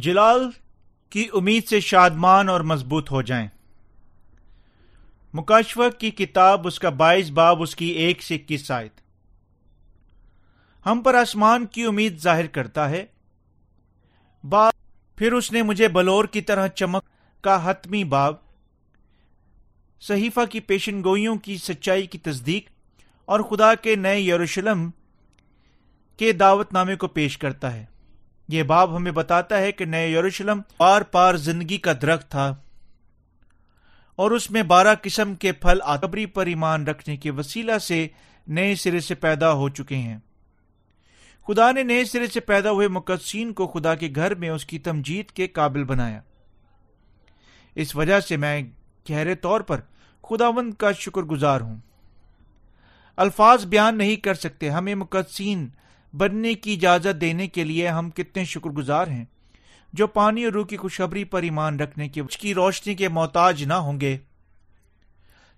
جلال کی امید سے شادمان اور مضبوط ہو جائیں۔ مکاشفہ کی کتاب اس کا بائیس باب اس کی ایک سے اکیس آیت۔ ہم پر آسمان کی امید ظاہر کرتا ہے۔ باب، پھر اس نے مجھے بلور کی طرح چمک کا حتمی باب، صحیفہ کی پیشن گوئیوں کی سچائی کی تصدیق اور خدا کے نئے یروشلم کے دعوت نامے کو پیش کرتا ہے۔ یہ باب ہمیں بتاتا ہے کہ نئے یروشلم پار پار زندگی کا درخت تھا اور اس میں بارہ قسم کے پھل آتبری پر ایمان رکھنے کے وسیلہ سے نئے سرے سے پیدا ہو چکے ہیں۔ خدا نے نئے سرے سے پیدا ہوئے مقدسین کو خدا کے گھر میں اس کی تمجید کے قابل بنایا۔ اس وجہ سے میں گہرے طور پر خداوند کا شکر گزار ہوں۔ الفاظ بیان نہیں کر سکتے، ہمیں مقدسین بننے کی اجازت دینے کے لیے ہم کتنے شکر گزار ہیں۔ جو پانی اور روح کی خوشبری پر ایمان رکھنے کی کی روشنی کے محتاج نہ ہوں گے۔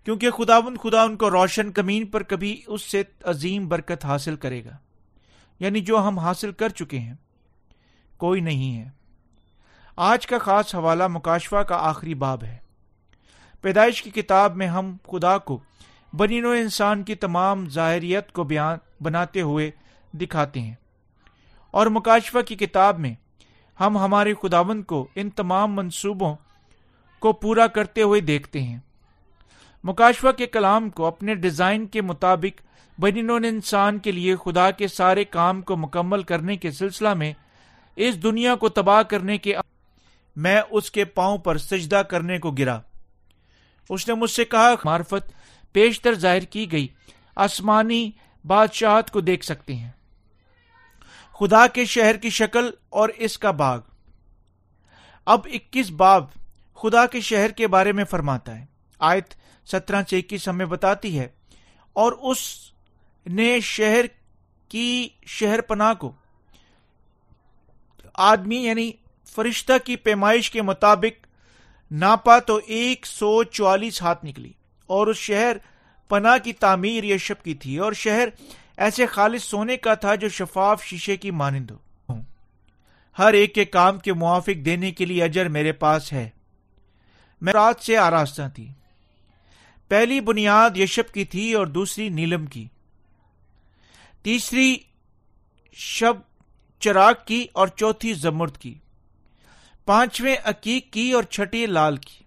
کیونکہ خدا خدا ان کو روشن کمین پر کبھی اس سے عظیم برکت حاصل کرے گا۔ یعنی جو ہم حاصل کر چکے ہیں۔ کوئی نہیں ہے۔ آج کا خاص حوالہ مکاشفہ کا آخری باب ہے۔ پیدائش کی کتاب میں ہم خدا کو بنی نو انسان کی تمام ظاہریت کو بیان بناتے ہوئے دکھاتے ہیں۔ اور مکاشفہ کی کتاب میں ہم ہمارے خداون کو ان تمام منصوبوں کو پورا کرتے ہوئے دیکھتے ہیں۔ مکاشفہ کے کلام کو اپنے ڈیزائن کے مطابق بنین انسان کے لیے خدا کے سارے کام کو مکمل کرنے کے سلسلہ میں اس دنیا کو تباہ کرنے کے میں اس کے پاؤں پر سجدہ کرنے کو گرا۔ اس نے مجھ سے کہا، معرفت پیشتر ظاہر کی گئی، آسمانی بادشاہت کو دیکھ سکتے ہیں۔ خدا کے شہر کی شکل اور اس کا باغ۔ اب اکیس باب خدا کے شہر کے بارے میں فرماتا ہے۔ آیت سترہ سے اکیس ہمیں بتاتی ہے۔ اور اس نے شہر کی شہر پناہ کو آدمی یعنی فرشتہ کی پیمائش کے مطابق ناپا تو ایک سو چوالیس ہاتھ نکلی اور اس شہر پناہ کی تعمیر یشب کی تھی اور شہر ایسے خالص سونے کا تھا جو شفاف شیشے کی مانند ہو ہر ایک کے کام کے موافق دینے کے لیے اجر میرے پاس ہے۔ میں رات سے آراستہ تھی۔ پہلی بنیاد یشب کی تھی اور دوسری نیلم کی۔ تیسری شب چراغ کی اور چوتھی زمرد کی۔ پانچویں عقیق کی اور چھٹی لال کی۔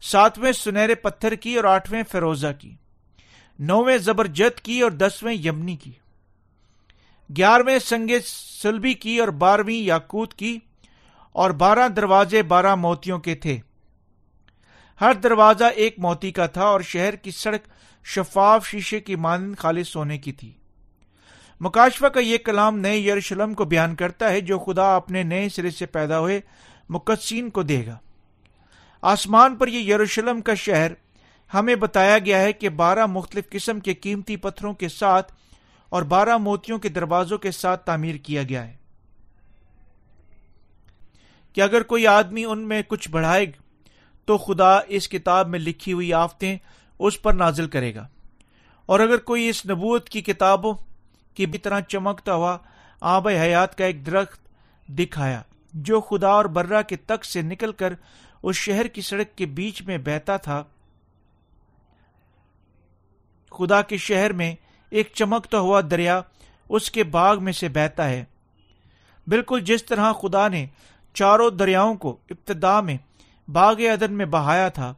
ساتویں سنہرے پتھر کی اور آٹھویں فیروزہ کی۔ نویں زبرجت کی اور دسویں یمنی کی، گیارہویں سنگے سلبی کی اور بارہویں یاقوت کی، اور بارہ دروازے بارہ موتیوں کے تھے۔ ہر دروازہ ایک موتی کا تھا اور شہر کی سڑک شفاف شیشے کی مانند خالص سونے کی تھی۔ مکاشفہ کا یہ کلام نئے یروشلم کو بیان کرتا ہے جو خدا اپنے نئے سرے سے پیدا ہوئے مقدسین کو دے گا۔ آسمان پر یہ یروشلم کا شہر ہمیں بتایا گیا ہے کہ بارہ مختلف قسم کے قیمتی پتھروں کے ساتھ اور بارہ موتیوں کے دروازوں کے ساتھ تعمیر کیا گیا ہے۔ کہ اگر کوئی آدمی ان میں کچھ بڑھائے تو خدا اس کتاب میں لکھی ہوئی آفتیں اس پر نازل کرے گا۔ اور اگر کوئی اس نبوت کی کتابوں کی بھی طرح چمکتا ہوا آب حیات کا ایک درخت دکھایا، جو خدا اور برہ کے تک سے نکل کر اس شہر کی سڑک کے بیچ میں بہتا تھا خدا کے شہر میں ایک چمکتا ہوا دریا اس کے باغ میں سے بہتا ہے۔ بالکل جس طرح خدا نے چاروں دریاؤں کو ابتدا میں باغ عدن میں بہایا تھا،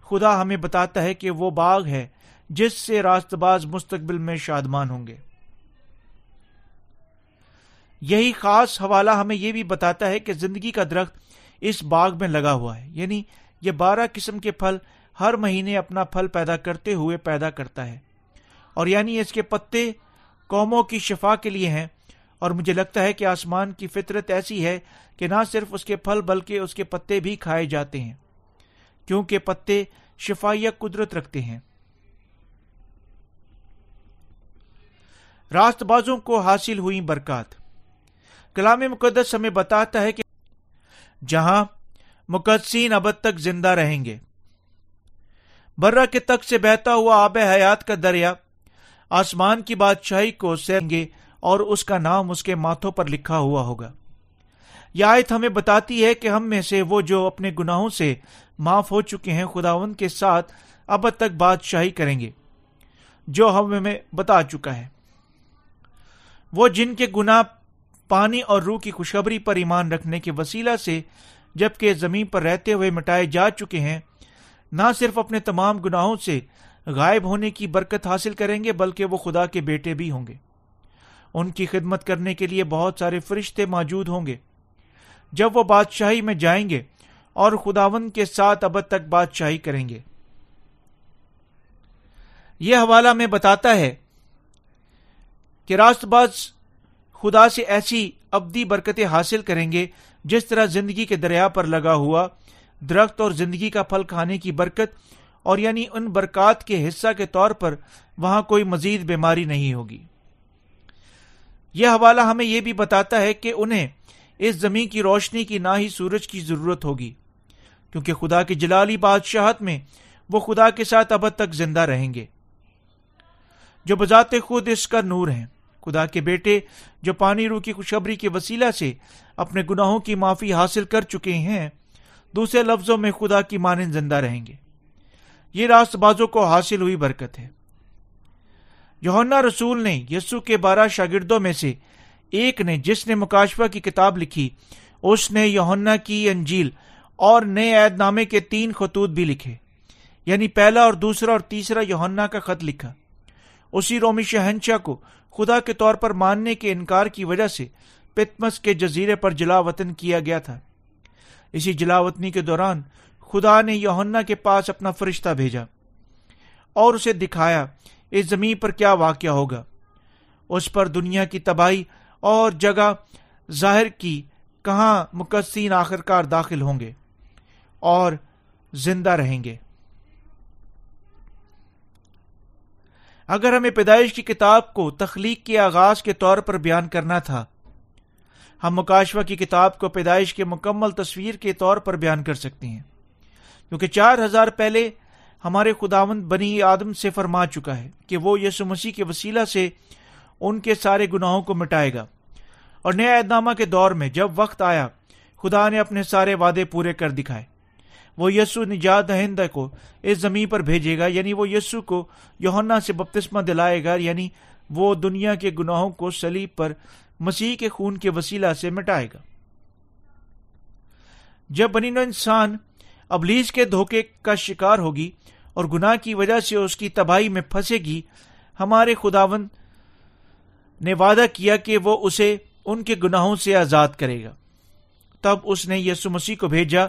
خدا ہمیں بتاتا ہے کہ وہ باغ ہے جس سے راست باز مستقبل میں شادمان ہوں گے۔ یہی خاص حوالہ ہمیں یہ بھی بتاتا ہے کہ زندگی کا درخت اس باغ میں لگا ہوا ہے یعنی یہ بارہ قسم کے پھل ہر مہینے اپنا پھل پیدا کرتے ہوئے پیدا کرتا ہے۔ اور یعنی اس کے پتے قوموں کی شفا کے لیے ہیں۔ اور مجھے لگتا ہے کہ آسمان کی فطرت ایسی ہے کہ نہ صرف اس کے پھل بلکہ اس کے پتے بھی کھائے جاتے ہیں۔ کیونکہ پتے شفائیہ قدرت رکھتے ہیں۔ راست بازوں کو حاصل ہوئی برکات۔ کلام مقدس ہمیں بتاتا ہے کہ جہاں مقدسین ابد تک زندہ رہیں گے۔ برہ کے تک سے بہتا ہوا آب حیات کا دریا آسمان کی بادشاہی کو سہیں گے اور اس کا نام اس کے ماتھوں پر لکھا ہوا ہوگا۔ یہ آیت ہمیں بتاتی ہے کہ ہم میں سے وہ جو اپنے گناہوں سے معاف ہو چکے ہیں خداون کے ساتھ اب تک بادشاہی کریں گے، جو ہمیں بتا چکا ہے۔ وہ جن کے گناہ پانی اور روح کی خوشخبری پر ایمان رکھنے کے وسیلہ سے جبکہ زمین پر رہتے ہوئے مٹائے جا چکے ہیں نہ صرف اپنے تمام گناہوں سے غائب ہونے کی برکت حاصل کریں گے، بلکہ وہ خدا کے بیٹے بھی ہوں گے۔ ان کی خدمت کرنے کے لیے بہت سارے فرشتے موجود ہوں گے۔ جب وہ بادشاہی میں جائیں گے اور خداون کے ساتھ اب تک بادشاہی کریں گے۔ یہ حوالہ میں بتاتا ہے کہ راست باز خدا سے ایسی ابدی برکتیں حاصل کریں گے جس طرح زندگی کے دریا پر لگا ہوا درخت اور زندگی کا پھل کھانے کی برکت اور یعنی ان برکات کے حصہ کے طور پر وہاں کوئی مزید بیماری نہیں ہوگی۔ یہ حوالہ ہمیں یہ بھی بتاتا ہے کہ انہیں اس زمین کی روشنی کی نہ ہی سورج کی ضرورت ہوگی، کیونکہ خدا کی جلالی بادشاہت میں وہ خدا کے ساتھ اب تک زندہ رہیں گے۔ جو بذات خود اس کا نور ہیں، خدا کے بیٹے جو پانی رو کی خوشخبری کے وسیلہ سے اپنے گناہوں کی معافی حاصل کر چکے ہیں دوسرے لفظوں میں خدا کی مانند زندہ رہیں گے۔ یہ راست بازوں کو حاصل ہوئی برکت ہے۔ یونا رسول نے یسو کے بارہ شاگردوں میں سے ایک نے جس نے مکاشفہ کی کتاب لکھی، اس نے یونا کی انجیل اور نئے عید نامے کے تین خطوط بھی لکھے۔ یعنی پہلا اور دوسرا اور تیسرا یونا کا خط لکھا۔ اسی رومی شہنشاہ کو خدا کے طور پر ماننے کے انکار کی وجہ سے پتمس کے جزیرے پر جلا وطن کیا گیا تھا۔ اسی جلا وطنی کے دوران خدا نے یوہنا کے پاس اپنا فرشتہ بھیجا اور اسے دکھایا، اس زمین پر کیا واقعہ ہوگا؟ اس پر دنیا کی تباہی اور جگہ ظاہر کی کہاں مقصین آخرکار داخل ہوں گے اور زندہ رہیں گے۔ اگر ہمیں پیدائش کی کتاب کو تخلیق کے آغاز کے طور پر بیان کرنا تھا ہم مکاشوہ کی کتاب کو پیدائش کے مکمل تصویر کے طور پر بیان کر سکتے ہیں۔ کیونکہ چار ہزار پہلے ہمارے خداون بنی آدم سے فرما چکا ہے کہ وہ یسو مسیح کے وسیلہ سے ان کے سارے گناہوں کو مٹائے گا۔ اور نیا اعتنامہ کے دور میں جب وقت آیا، خدا نے اپنے سارے وعدے پورے کر دکھائے۔ وہ یسو نجات دہندہ کو اس زمین پر بھیجے گا یعنی وہ یسو کو یوہنا سے بپتسمہ دلائے گا یعنی وہ دنیا کے گناہوں کو سلیب پر مسیح کے خون کے وسیلہ سے مٹائے گا۔ جب بنی نو انسان ابلیس کے دھوکے کا شکار ہوگی اور گناہ کی وجہ سے اس کی تباہی میں پھنسے گی، ہمارے خداون نے وعدہ کیا کہ وہ اسے ان کے گناہوں سے آزاد کرے گا۔ تب اس نے یسو مسیح کو بھیجا،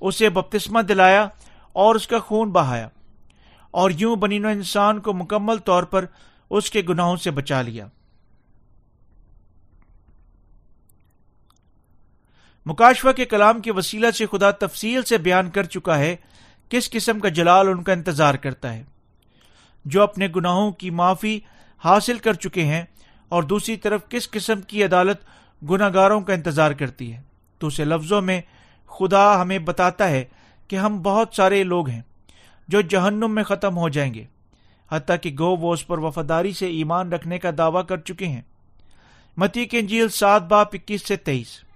اسے بپتسمہ دلایا اور اس کا خون بہایا اور یوں بنی نو انسان کو مکمل طور پر اس کے گناہوں سے بچا لیا۔ مکاشفہ کے کلام کے وسیلہ سے خدا تفصیل سے بیان کر چکا ہے کس قسم کا جلال ان کا انتظار کرتا ہے۔ جو اپنے گناہوں کی معافی حاصل کر چکے ہیں اور دوسری طرف کس قسم کی عدالت گناگاروں کا انتظار کرتی ہے۔ دوسرے لفظوں میں خدا ہمیں بتاتا ہے کہ ہم بہت سارے لوگ ہیں جو جہنم میں ختم ہو جائیں گے، حتیٰ کہ گو وہ اس پر وفاداری سے ایمان رکھنے کا دعوی کر چکے ہیں۔ متی کے انجیل سات باپ اکیس سے تیئیس۔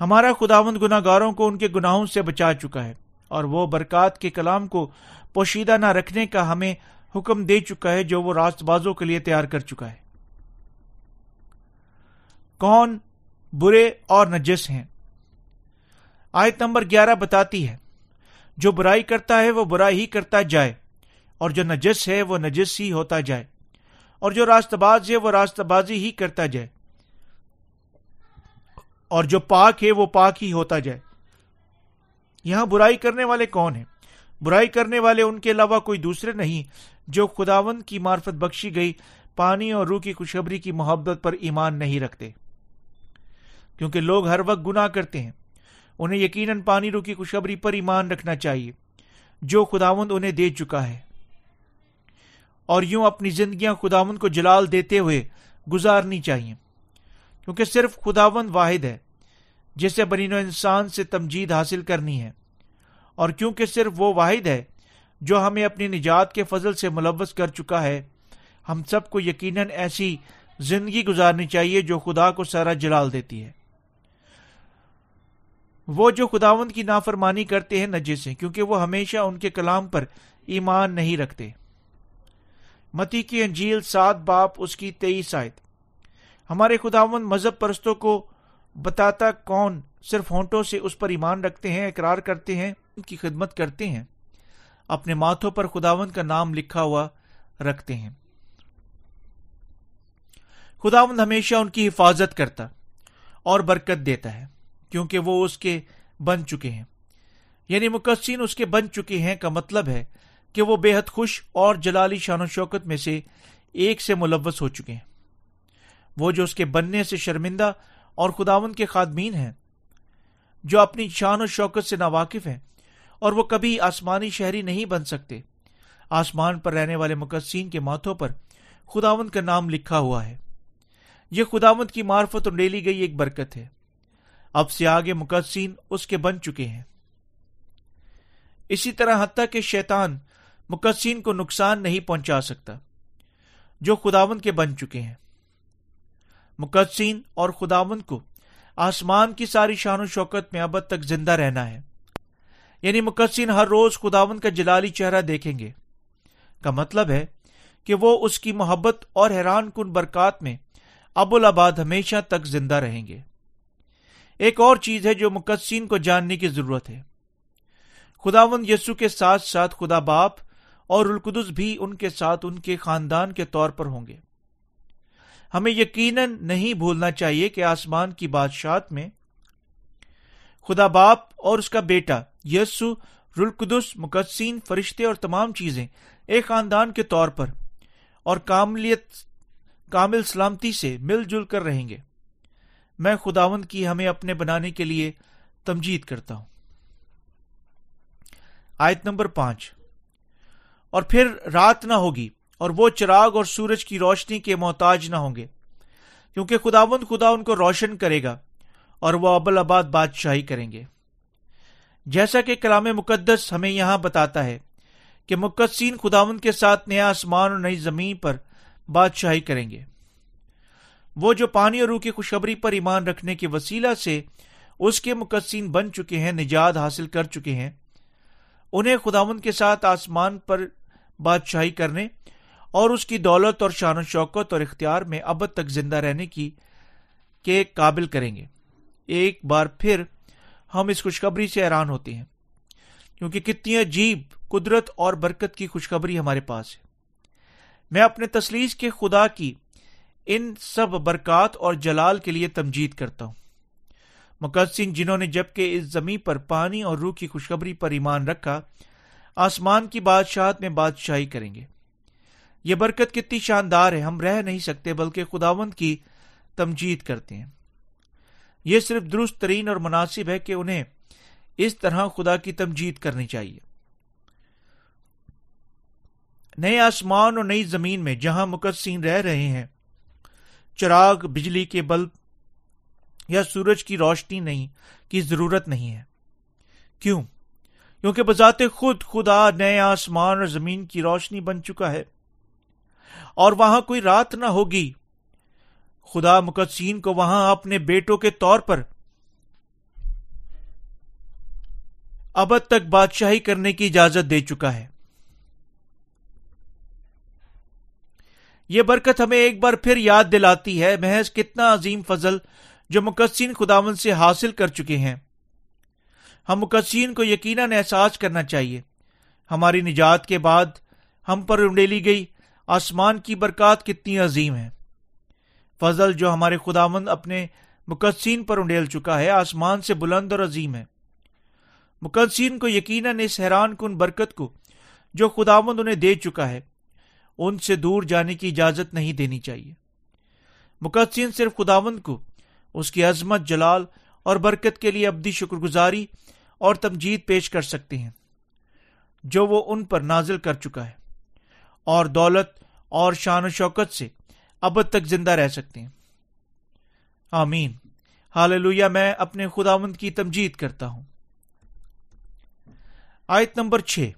ہمارا خداوند گناہ گاروں کو ان کے گناہوں سے بچا چکا ہے اور وہ برکات کے کلام کو پوشیدہ نہ رکھنے کا ہمیں حکم دے چکا ہے جو وہ راست بازوں کے لیے تیار کر چکا ہے۔ کون برے اور نجس ہیں؟ آیت نمبر گیارہ بتاتی ہے، جو برائی کرتا ہے وہ برائی ہی کرتا جائے، اور جو نجس ہے وہ نجس ہی ہوتا جائے، اور جو راست باز ہے وہ راست بازی ہی کرتا جائے۔ اور جو پاک ہے وہ پاک ہی ہوتا جائے۔ یہاں برائی کرنے والے کون ہیں؟ برائی کرنے والے ان کے علاوہ کوئی دوسرے نہیں، جو خداون کی مارفت بخشی گئی، پانی اور روح کی خوشخبری کی محبت پر ایمان نہیں رکھتے۔ کیونکہ لوگ ہر وقت گناہ کرتے ہیں۔ انہیں یقیناً پانی رو کی خوشخبری پر ایمان رکھنا چاہیے۔ جو خداوند انہیں دے چکا ہے۔ اور یوں اپنی زندگیاں خداوند کو جلال دیتے ہوئے گزارنی چاہیے۔ کیونکہ صرف خداوند واحد ہے۔ جسے برین و انسان سے تمجید حاصل کرنی ہے۔ اور کیونکہ صرف وہ واحد ہے جو ہمیں اپنی نجات کے فضل سے ملوث کر چکا ہے، ہم سب کو یقیناً ایسی زندگی گزارنی چاہیے جو خدا کو سارا جلال دیتی ہے۔ وہ جو خداوند کی نافرمانی کرتے ہیں نجس ہیں کیونکہ وہ ہمیشہ ان کے کلام پر ایمان نہیں رکھتے۔ متی کی انجیل سات باپ اس کی تیئیس آیت۔ ہمارے خداوند مذہب پرستوں کو بتاتا کون صرف ہونٹوں سے اس پر ایمان رکھتے ہیں، اقرار کرتے ہیں، ان کی خدمت کرتے ہیں۔ اپنے ماتھوں پر خداوند کا نام لکھا ہوا رکھتے ہیں۔ خداوند ہمیشہ ان کی حفاظت کرتا اور برکت دیتا ہے، کیونکہ وہ اس کے بن چکے ہیں۔ یعنی مقصین اس کے بن چکے ہیں کا مطلب ہے کہ وہ بے حد خوش اور جلالی شان و شوکت میں سے ایک سے ملوث ہو چکے ہیں۔ وہ جو اس کے بننے سے شرمندہ اور خداون کے خادمین ہیں، جو اپنی شان و شوکت سے ناواقف ہیں، اور وہ کبھی آسمانی شہری نہیں بن سکتے۔ آسمان پر رہنے والے مقصین کے ماتھوں پر خداوند کا نام لکھا ہوا ہے۔ یہ خداوند کی مارفت اور ڈیلی گئی ایک برکت ہے۔ اب سے آگے مقدسین اس کے بن چکے ہیں۔ اسی طرح حتیٰ کہ شیطان مقدسین کو نقصان نہیں پہنچا سکتا، جو خداون کے بن چکے ہیں۔ مقدسین اور خداون کو آسمان کی ساری شان و شوکت میں ابد تک زندہ رہنا ہے۔ یعنی مقدسین ہر روز خداون کا جلالی چہرہ دیکھیں گے۔ کا مطلب ہے کہ وہ اس کی محبت اور حیران کن برکات میں ابوالآباد ہمیشہ تک زندہ رہیں گے۔ ایک اور چیز ہے جو مقدسین کو جاننے کی ضرورت ہے۔ خداون یسو کے ساتھ ساتھ خدا باپ اور القدس بھی ان کے ساتھ ان کے خاندان کے طور پر ہوں گے۔ ہمیں یقیناً نہیں بھولنا چاہیے کہ آسمان کی بادشاہت میں خدا باپ اور اس کا بیٹا یسو رلقدس مقدسین، فرشتے اور تمام چیزیں ایک خاندان کے طور پر اور کاملیت، کامل سلامتی سے مل جل کر رہیں گے۔ میں خداوند کی ہمیں اپنے بنانے کے لیے تمجید کرتا ہوں۔ آیت نمبر پانچ۔ اور پھر رات نہ ہوگی۔ اور وہ چراغ اور سورج کی روشنی کے محتاج نہ ہوں گے، کیونکہ خداوند خدا ان کو روشن کرے گا اور وہ ابل آباد بادشاہی کریں گے۔ جیسا کہ کلام مقدس ہمیں یہاں بتاتا ہے کہ مقدسین خداوند کے ساتھ نیا آسمان اور نئی زمین پر بادشاہی کریں گے۔ وہ جو پانی اور روح کی خوشخبری پر ایمان رکھنے کے وسیلہ سے اس کے مقدسین بن چکے ہیں، نجات حاصل کر چکے ہیں، انہیں خداون کے ساتھ آسمان پر بادشاہی کرنے اور اس کی دولت اور شان و شوکت اور اختیار میں ابد تک زندہ رہنے کی کے قابل کریں گے۔ ایک بار پھر ہم اس خوشخبری سے حیران ہوتے ہیں، کیونکہ کتنی عجیب قدرت اور برکت کی خوشخبری ہمارے پاس ہے۔ میں اپنے تسلیس کے خدا کی ان سب برکات اور جلال کے لیے تمجید کرتا ہوں۔ مقدسین جنہوں نے جبکہ اس زمین پر پانی اور روح کی خوشخبری پر ایمان رکھا، آسمان کی بادشاہت میں بادشاہی کریں گے۔ یہ برکت کتنی شاندار ہے، ہم رہ نہیں سکتے بلکہ خداوند کی تمجید کرتے ہیں۔ یہ صرف درست ترین اور مناسب ہے کہ انہیں اس طرح خدا کی تمجید کرنی چاہیے۔ نئے آسمان اور نئی زمین میں جہاں مقدسین رہ رہے ہیں، چراغ، بجلی کے بلب یا سورج کی روشنی نہیں، کی ضرورت نہیں ہے۔ کیوں؟ کیونکہ بذات خود خدا نئے آسمان اور زمین کی روشنی بن چکا ہے۔ اور وہاں کوئی رات نہ ہوگی۔ خدا مقدسین کو وہاں اپنے بیٹوں کے طور پر ابد تک بادشاہی کرنے کی اجازت دے چکا ہے۔ یہ برکت ہمیں ایک بار پھر یاد دلاتی ہے۔ محض کتنا عظیم فضل جو مقصین خداون سے حاصل کر چکے ہیں۔ ہم مقصین کو یقیناً احساس کرنا چاہیے۔ ہماری نجات کے بعد ہم پر انڈیلی گئی۔ آسمان کی برکات کتنی عظیم ہے۔ فضل جو ہمارے خداوند اپنے مقدسین پر انڈیل چکا ہے، آسمان سے بلند اور عظیم ہے۔ مقدسین کو یقیناً اس حیران کن برکت کو جو خداوند انہیں دے چکا ہے، ان سے دور جانے کی اجازت نہیں دینی چاہیے۔ مقدسین صرف خداوند کو، اس کی عظمت، جلال اور برکت کے لیے ابدی شکر گزاری اور تمجید پیش کر سکتے ہیں، جو وہ ان پر نازل کر چکا ہے۔ اور دولت اور شان و شوکت سے ابد تک زندہ رہ سکتے ہیں۔ آمین۔ حال میں اپنے خداوند کی تمجید کرتا ہوں۔ آیت نمبر چھ۔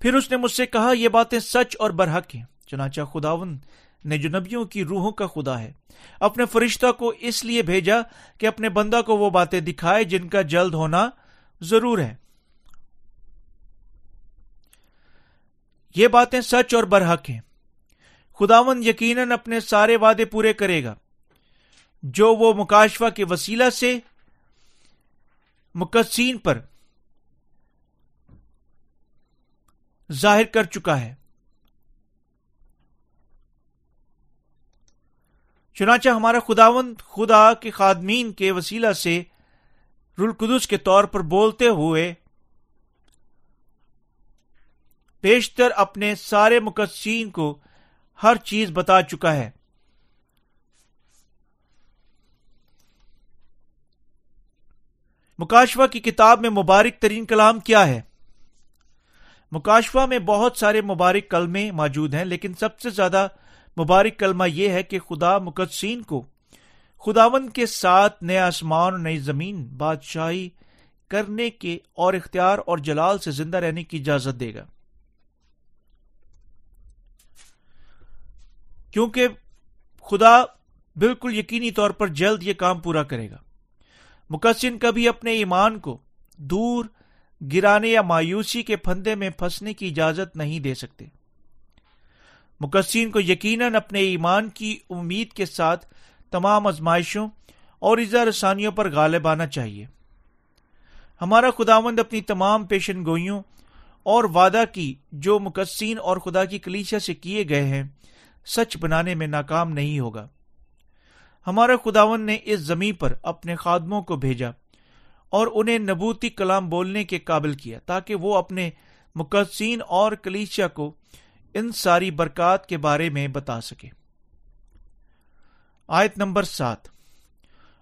پھر اس نے مجھ سے کہا، یہ باتیں سچ اور برحق ہیں، چنانچہ خداون نے جو نبیوں کی روحوں کا خدا ہے، اپنے فرشتہ کو اس لیے بھیجا کہ اپنے بندہ کو وہ باتیں دکھائے جن کا جلد ہونا ضرور ہے۔ یہ باتیں سچ اور برحق ہیں۔ خداون یقیناً اپنے سارے وعدے پورے کرے گا۔ جو وہ مکاشفہ کے وسیلہ سے مقدسین پر ظاہر کر چکا ہے۔ چنانچہ ہمارا خداون خدا کے خادمین کے وسیلہ سے رلقدس کے طور پر بولتے ہوئے پیشتر اپنے سارے مقدسین کو ہر چیز بتا چکا ہے۔ مکاشفہ کی کتاب میں مبارک ترین کلام کیا ہے؟ مکاشفہ میں بہت سارے مبارک کلمے موجود ہیں، لیکن سب سے زیادہ مبارک کلمہ یہ ہے کہ خدا مقدسین کو خداون کے ساتھ نئے آسمان اور نئی زمین بادشاہی کرنے کے اور اختیار اور جلال سے زندہ رہنے کی اجازت دے گا۔ کیونکہ خدا بالکل یقینی طور پر جلد یہ کام پورا کرے گا۔ مقصن کبھی اپنے ایمان کو دور، گرانے یا مایوسی کے پھندے میں پھنسنے کی اجازت نہیں دے سکتے۔ مقصین کو یقیناً اپنے ایمان کی امید کے ساتھ تمام ازمائشوں اور اظہار رسانیوں پر غالب آنا چاہیے۔ ہمارا خداوند اپنی تمام پیشن گوئیوں اور وعدہ کی جو مقصین اور خدا کی کلیشا سے کیے گئے ہیں سچ بنانے میں ناکام نہیں ہوگا۔ ہمارا خداون نے اس زمین پر اپنے خادموں کو بھیجا اور انہیں نبوتی کلام بولنے کے قابل کیا تاکہ وہ اپنے مقدسین اور کلیچیا کو ان ساری برکات کے بارے میں بتا سکے۔ آیت نمبر سات۔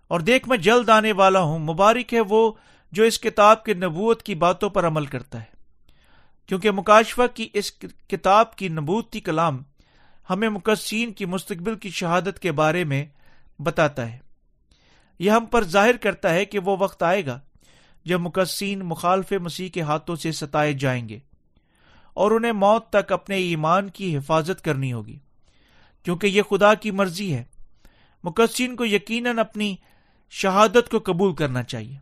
اور دیکھ میں جلد آنے والا ہوں۔ مبارک ہے وہ جو اس کتاب کے نبوت کی باتوں پر عمل کرتا ہے، کیونکہ مکاشفہ کی اس کتاب کی نبوتی کلام ہمیں مقصین کی مستقبل کی شہادت کے بارے میں بتاتا ہے۔ یہ ہم پر ظاہر کرتا ہے کہ وہ وقت آئے گا جب مقصین مخالف مسیح کے ہاتھوں سے ستائے جائیں گے اور انہیں موت تک اپنے ایمان کی حفاظت کرنی ہوگی۔ کیونکہ یہ خدا کی مرضی ہے مقصین کو یقیناً اپنی شہادت کو قبول کرنا چاہیے۔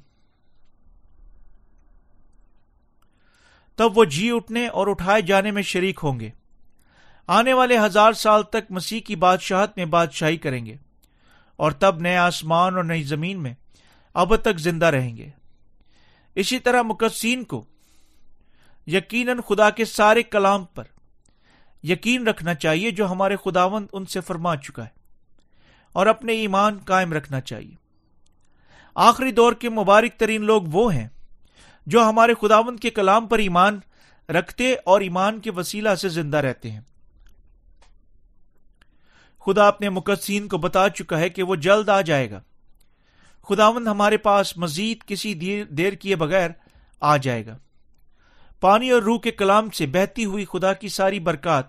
تب وہ جی اٹھنے اور اٹھائے جانے میں شریک ہوں گے۔ آنے والے ہزار سال تک مسیح کی بادشاہت میں بادشاہی کریں گے اور تب نئے آسمان اور نئی زمین میں اب تک زندہ رہیں گے۔ اسی طرح مقصین کو یقیناً خدا کے سارے کلام پر یقین رکھنا چاہیے جو ہمارے خداوند ان سے فرما چکا ہے اور اپنے ایمان قائم رکھنا چاہیے۔ آخری دور کے مبارک ترین لوگ وہ ہیں جو ہمارے خداوند کے کلام پر ایمان رکھتے اور ایمان کے وسیلہ سے زندہ رہتے ہیں۔ خدا اپنے مقدسین کو بتا چکا ہے کہ وہ جلد آ جائے گا۔ خداوند ہمارے پاس مزید کسی دیر کیے بغیر آ جائے گا۔ پانی اور روح کے کلام سے بہتی ہوئی خدا کی ساری برکات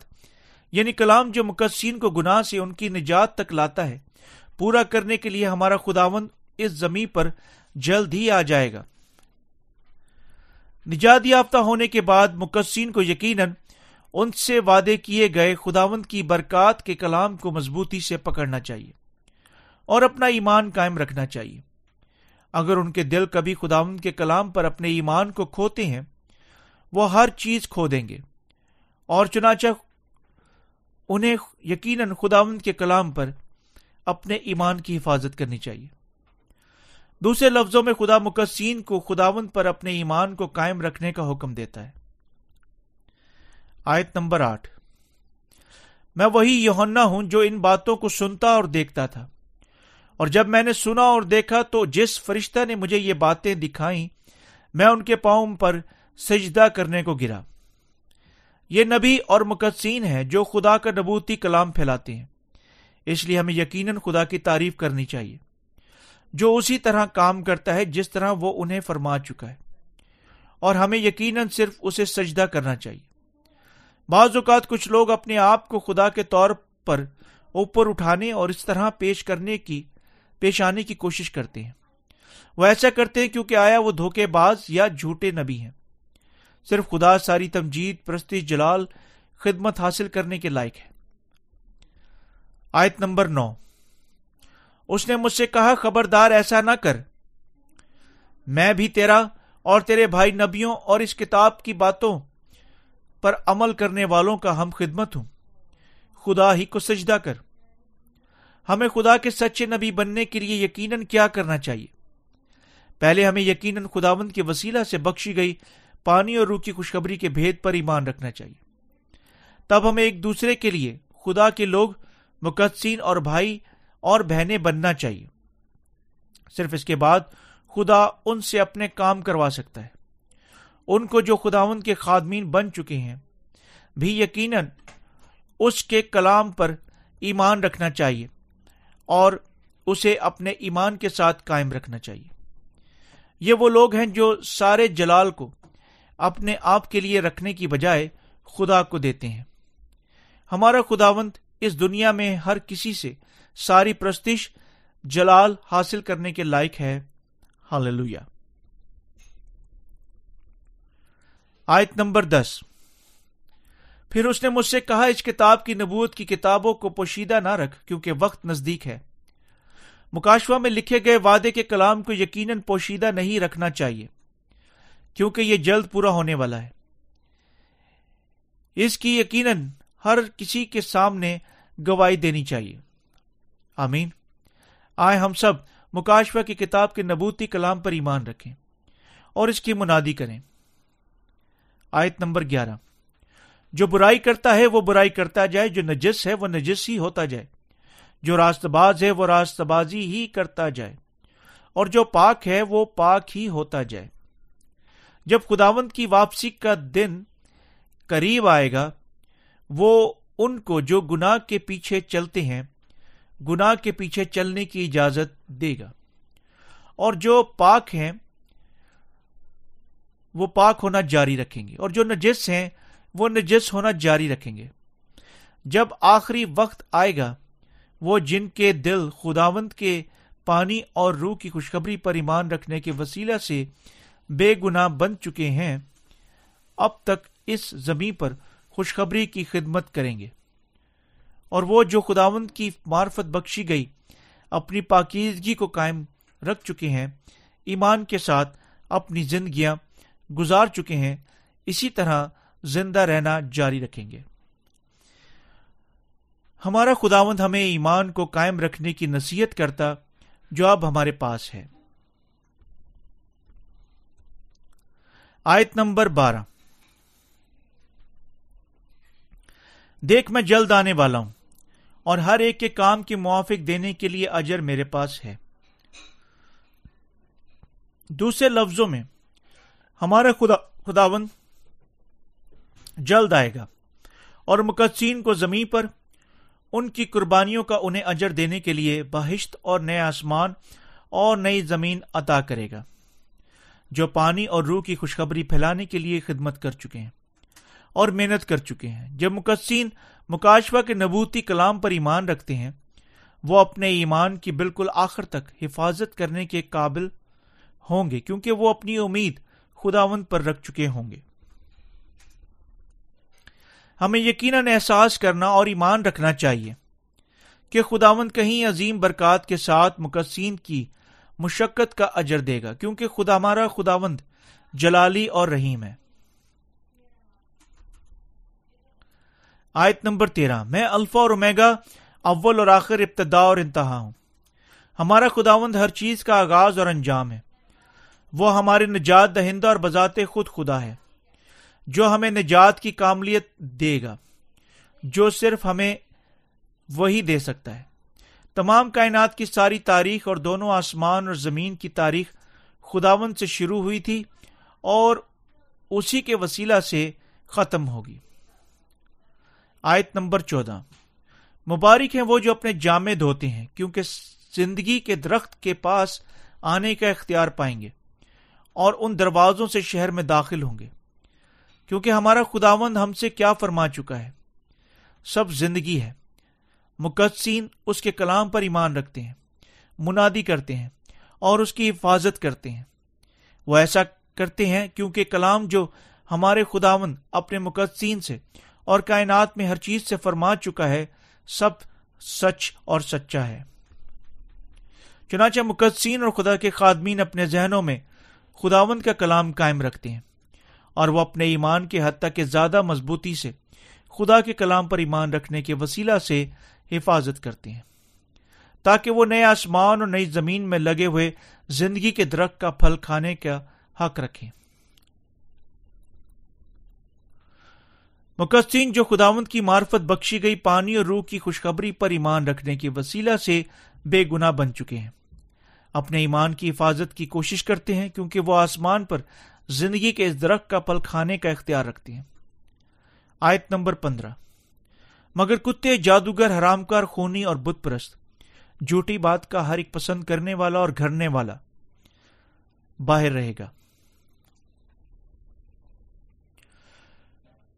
یعنی کلام جو مقدسین کو گناہ سے ان کی نجات تک لاتا ہے، پورا کرنے کے لیے ہمارا خداوند اس زمین پر جلد ہی آ جائے گا۔ نجات یافتہ ہونے کے بعد مقدسین کو یقیناً ان سے وعدے کیے گئے خداوند کی برکات کے کلام کو مضبوطی سے پکڑنا چاہیے اور اپنا ایمان قائم رکھنا چاہیے۔ اگر ان کے دل کبھی خداوند کے کلام پر اپنے ایمان کو کھوتے ہیں، وہ ہر چیز کھو دیں گے۔ اور چنانچہ انہیں یقیناً خداوند کے کلام پر اپنے ایمان کی حفاظت کرنی چاہیے۔ دوسرے لفظوں میں خدا مقصین کو خداوند پر اپنے ایمان کو قائم رکھنے کا حکم دیتا ہے۔ آیت نمبر آٹھ۔ میں وہی یوہنا ہوں جو ان باتوں کو سنتا اور دیکھتا تھا۔ اور جب میں نے سنا اور دیکھا تو جس فرشتہ نے مجھے یہ باتیں دکھائیں، میں ان کے پاؤں پر سجدہ کرنے کو گرا۔ یہ نبی اور مقدسین ہے جو خدا کا نبوتی کلام پھیلاتے ہیں۔ اس لیے ہمیں یقیناً خدا کی تعریف کرنی چاہیے۔ جو اسی طرح کام کرتا ہے جس طرح وہ انہیں فرما چکا ہے۔ اور ہمیں یقیناً صرف اسے سجدہ کرنا چاہیے۔ بعض اوقات کچھ لوگ اپنے آپ کو خدا کے طور پر اوپر اٹھانے اور اس طرح پیش کرنے کی، پیش آنے کی کوشش کرتے ہیں۔ وہ ایسا کرتے ہیں کیونکہ آیا وہ دھوکے باز یا جھوٹے نبی ہیں۔ صرف خدا ساری تمجید پرستی جلال، خدمت حاصل کرنے کے لائق ہے۔ آیت نمبر نو۔ اس نے مجھ سے کہا، خبردار ایسا نہ کر۔ میں بھی تیرا اور تیرے بھائی نبیوں اور اس کتاب کی باتوں پر عمل کرنے والوں کا ہم خدمت ہوں۔ خدا ہی کو سجدہ کر۔ ہمیں خدا کے سچے نبی بننے کے لیے یقیناً کیا کرنا چاہیے؟ پہلے ہمیں یقیناً خداوند کے وسیلہ سے بخشی گئی پانی اور روح کی خوشخبری کے بھید پر ایمان رکھنا چاہیے۔ تب ہمیں ایک دوسرے کے لیے خدا کے لوگ، مقدسین اور بھائی اور بہنیں بننا چاہیے۔ صرف اس کے بعد خدا ان سے اپنے کام کروا سکتا ہے۔ ان کو جو خداون کے خادمین بن چکے ہیں۔ بھی یقیناً اس کے کلام پر ایمان رکھنا چاہیے اور اسے اپنے ایمان کے ساتھ قائم رکھنا چاہیے۔ یہ وہ لوگ ہیں جو سارے جلال کو اپنے آپ کے لیے رکھنے کی بجائے خدا کو دیتے ہیں۔ ہمارا خداوند اس دنیا میں ہر کسی سے ساری پرستش جلال حاصل کرنے کے لائق ہے۔ ہاللویا آیت نمبر دس۔ پھر اس نے مجھ سے کہا، اس کتاب کی نبوت کی کتابوں کو پوشیدہ نہ رکھ، کیونکہ وقت نزدیک ہے۔ مکاشوا میں لکھے گئے وعدے کے کلام کو یقیناً پوشیدہ نہیں رکھنا چاہیے، کیونکہ یہ جلد پورا ہونے والا ہے۔ اس کی یقیناً ہر کسی کے سامنے گواہی دینی چاہیے۔ آمین۔ آئے ہم سب مکاشوا کی کتاب کے نبوتی کلام پر ایمان رکھیں اور اس کی منادی کریں۔ آیت نمبر گیارہ۔ جو برائی کرتا ہے وہ برائی کرتا جائے، جو نجس ہے وہ نجس ہی ہوتا جائے۔ جو راست باز ہے وہ راست بازی ہی کرتا جائے۔ اور جو پاک ہے وہ پاک ہی ہوتا جائے۔ جب خداوند کی واپسی کا دن قریب آئے گا، وہ ان کو جو گناہ کے پیچھے چلتے ہیں، گناہ کے پیچھے چلنے کی اجازت دے گا۔ اور جو پاک ہیں وہ پاک ہونا جاری رکھیں گے اور جو نجس ہیں وہ نجس ہونا جاری رکھیں گے۔ جب آخری وقت آئے گا، وہ جن کے دل خداوند کے پانی اور روح کی خوشخبری پر ایمان رکھنے کے وسیلہ سے بے گناہ بن چکے ہیں، اب تک اس زمین پر خوشخبری کی خدمت کریں گے۔ اور وہ جو خداوند کی معرفت بخشی گئی، اپنی پاکیزگی کو قائم رکھ چکے ہیں، ایمان کے ساتھ اپنی زندگیاں گزار چکے ہیں، اسی طرح زندہ رہنا جاری رکھیں گے۔ ہمارا خداوند ہمیں ایمان کو قائم رکھنے کی نصیحت کرتا جو اب ہمارے پاس ہے۔ آیت نمبر بارہ۔ دیکھ، میں جلد آنے والا ہوں اور ہر ایک کے کام کے موافق دینے کے لیے اجر میرے پاس ہے۔ دوسرے لفظوں میں ہمارا خدا خداوند جلد آئے گا اور مقدسین کو زمین پر ان کی قربانیوں کا انہیں اجر دینے کے لیے بہشت اور نئے آسمان اور نئی زمین عطا کرے گا، جو پانی اور روح کی خوشخبری پھیلانے کے لیے خدمت کر چکے ہیں اور محنت کر چکے ہیں۔ جب مقدسین مکاشوا کے نبوتی کلام پر ایمان رکھتے ہیں، وہ اپنے ایمان کی بالکل آخر تک حفاظت کرنے کے قابل ہوں گے، کیونکہ وہ اپنی امید خداوند پر رکھ چکے ہوں گے۔ ہمیں یقیناً احساس کرنا اور ایمان رکھنا چاہیے کہ خداوند کہیں عظیم برکات کے ساتھ مقصین کی مشقت کا اجر دے گا، کیونکہ خدا ہمارا خداوند جلالی اور رحیم ہے۔ آیت نمبر تیرہ، میں الفا اور امیگا اول اور آخر ابتدا اور انتہا ہوں۔ ہمارا خداوند ہر چیز کا آغاز اور انجام ہے۔ وہ ہمارے نجات دہندہ اور بذات خود خدا ہے، جو ہمیں نجات کی کاملیت دے گا، جو صرف ہمیں وہی دے سکتا ہے۔ تمام کائنات کی ساری تاریخ اور دونوں آسمان اور زمین کی تاریخ خداون سے شروع ہوئی تھی اور اسی کے وسیلہ سے ختم ہوگی۔ آیت نمبر چودہ۔ مبارک ہیں وہ جو اپنے جامع دھوتے ہیں، کیونکہ زندگی کے درخت کے پاس آنے کا اختیار پائیں گے۔ اور ان دروازوں سے شہر میں داخل ہوں گے۔ کیونکہ ہمارا خداوند ہم سے کیا فرما چکا ہے؟ سب زندگی ہے۔ مقدسین اس کے کلام پر ایمان رکھتے ہیں، منادی کرتے ہیں اور اس کی حفاظت کرتے ہیں۔ وہ ایسا کرتے ہیں کیونکہ کلام جو ہمارے خداوند اپنے مقدسین سے اور کائنات میں ہر چیز سے فرما چکا ہے، سب سچ اور سچا ہے۔ چنانچہ مقدسین اور خدا کے خادمین اپنے ذہنوں میں خداوند کا کلام قائم رکھتے ہیں اور وہ اپنے ایمان کے حد تک زیادہ مضبوطی سے خدا کے کلام پر ایمان رکھنے کے وسیلہ سے حفاظت کرتے ہیں تاکہ وہ نئے آسمان اور نئی زمین میں لگے ہوئے زندگی کے درخت کا پھل کھانے کا حق رکھیں۔ مقصین جو خداوند کی معرفت بخشی گئی پانی اور روح کی خوشخبری پر ایمان رکھنے کے وسیلہ سے بے گنا بن چکے ہیں۔ اپنے ایمان کی حفاظت کی کوشش کرتے ہیں کیونکہ وہ آسمان پر زندگی کے اس درخت کا پھل کھانے کا اختیار رکھتے ہیں۔ آیت نمبر پندرہ۔ مگر کتے، جادوگر حرام کار خونی اور بت پرست، جھوٹی بات کا ہر ایک پسند کرنے والا اور گھرنے والا باہر رہے گا۔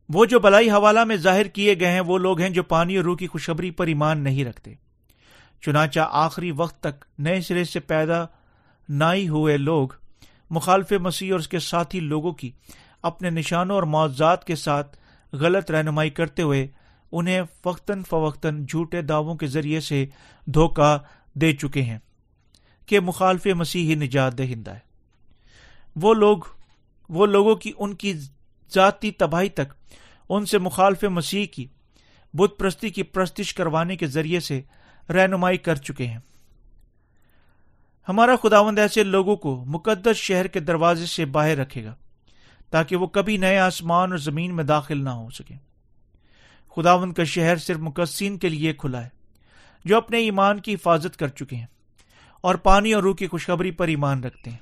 وہ جو بلائی حوالہ میں ظاہر کیے گئے ہیں، وہ لوگ ہیں جو پانی اور روح کی خوشبری پر ایمان نہیں رکھتے۔ چنانچہ آخری وقت تک نئے سرے سے پیدا نائی ہوئے لوگ مخالف مسیح اور اس کے ساتھی لوگوں کی اپنے نشانوں اور معاوضات کے ساتھ غلط رہنمائی کرتے ہوئے انہیں فختاً فوقتاً جھوٹے دعووں کے ذریعے سے دھوکہ دے چکے ہیں کہ مخالف مسیح ہی نجات دہندہ ہے۔ وہ لوگ، وہ لوگوں کی، ان کی ذاتی تباہی تک ان سے مخالف مسیح کی بت پرستی کی پرستش کروانے کے ذریعے سے رہنمائی کر چکے ہیں۔ ہمارا خداوند ایسے لوگوں کو مقدس شہر کے دروازے سے باہر رکھے گا تاکہ وہ کبھی نئے آسمان اور زمین میں داخل نہ ہو سکے خداوند کا شہر صرف مقصین کے لیے کھلا ہے، جو اپنے ایمان کی حفاظت کر چکے ہیں اور پانی اور روح کی خوشخبری پر ایمان رکھتے ہیں۔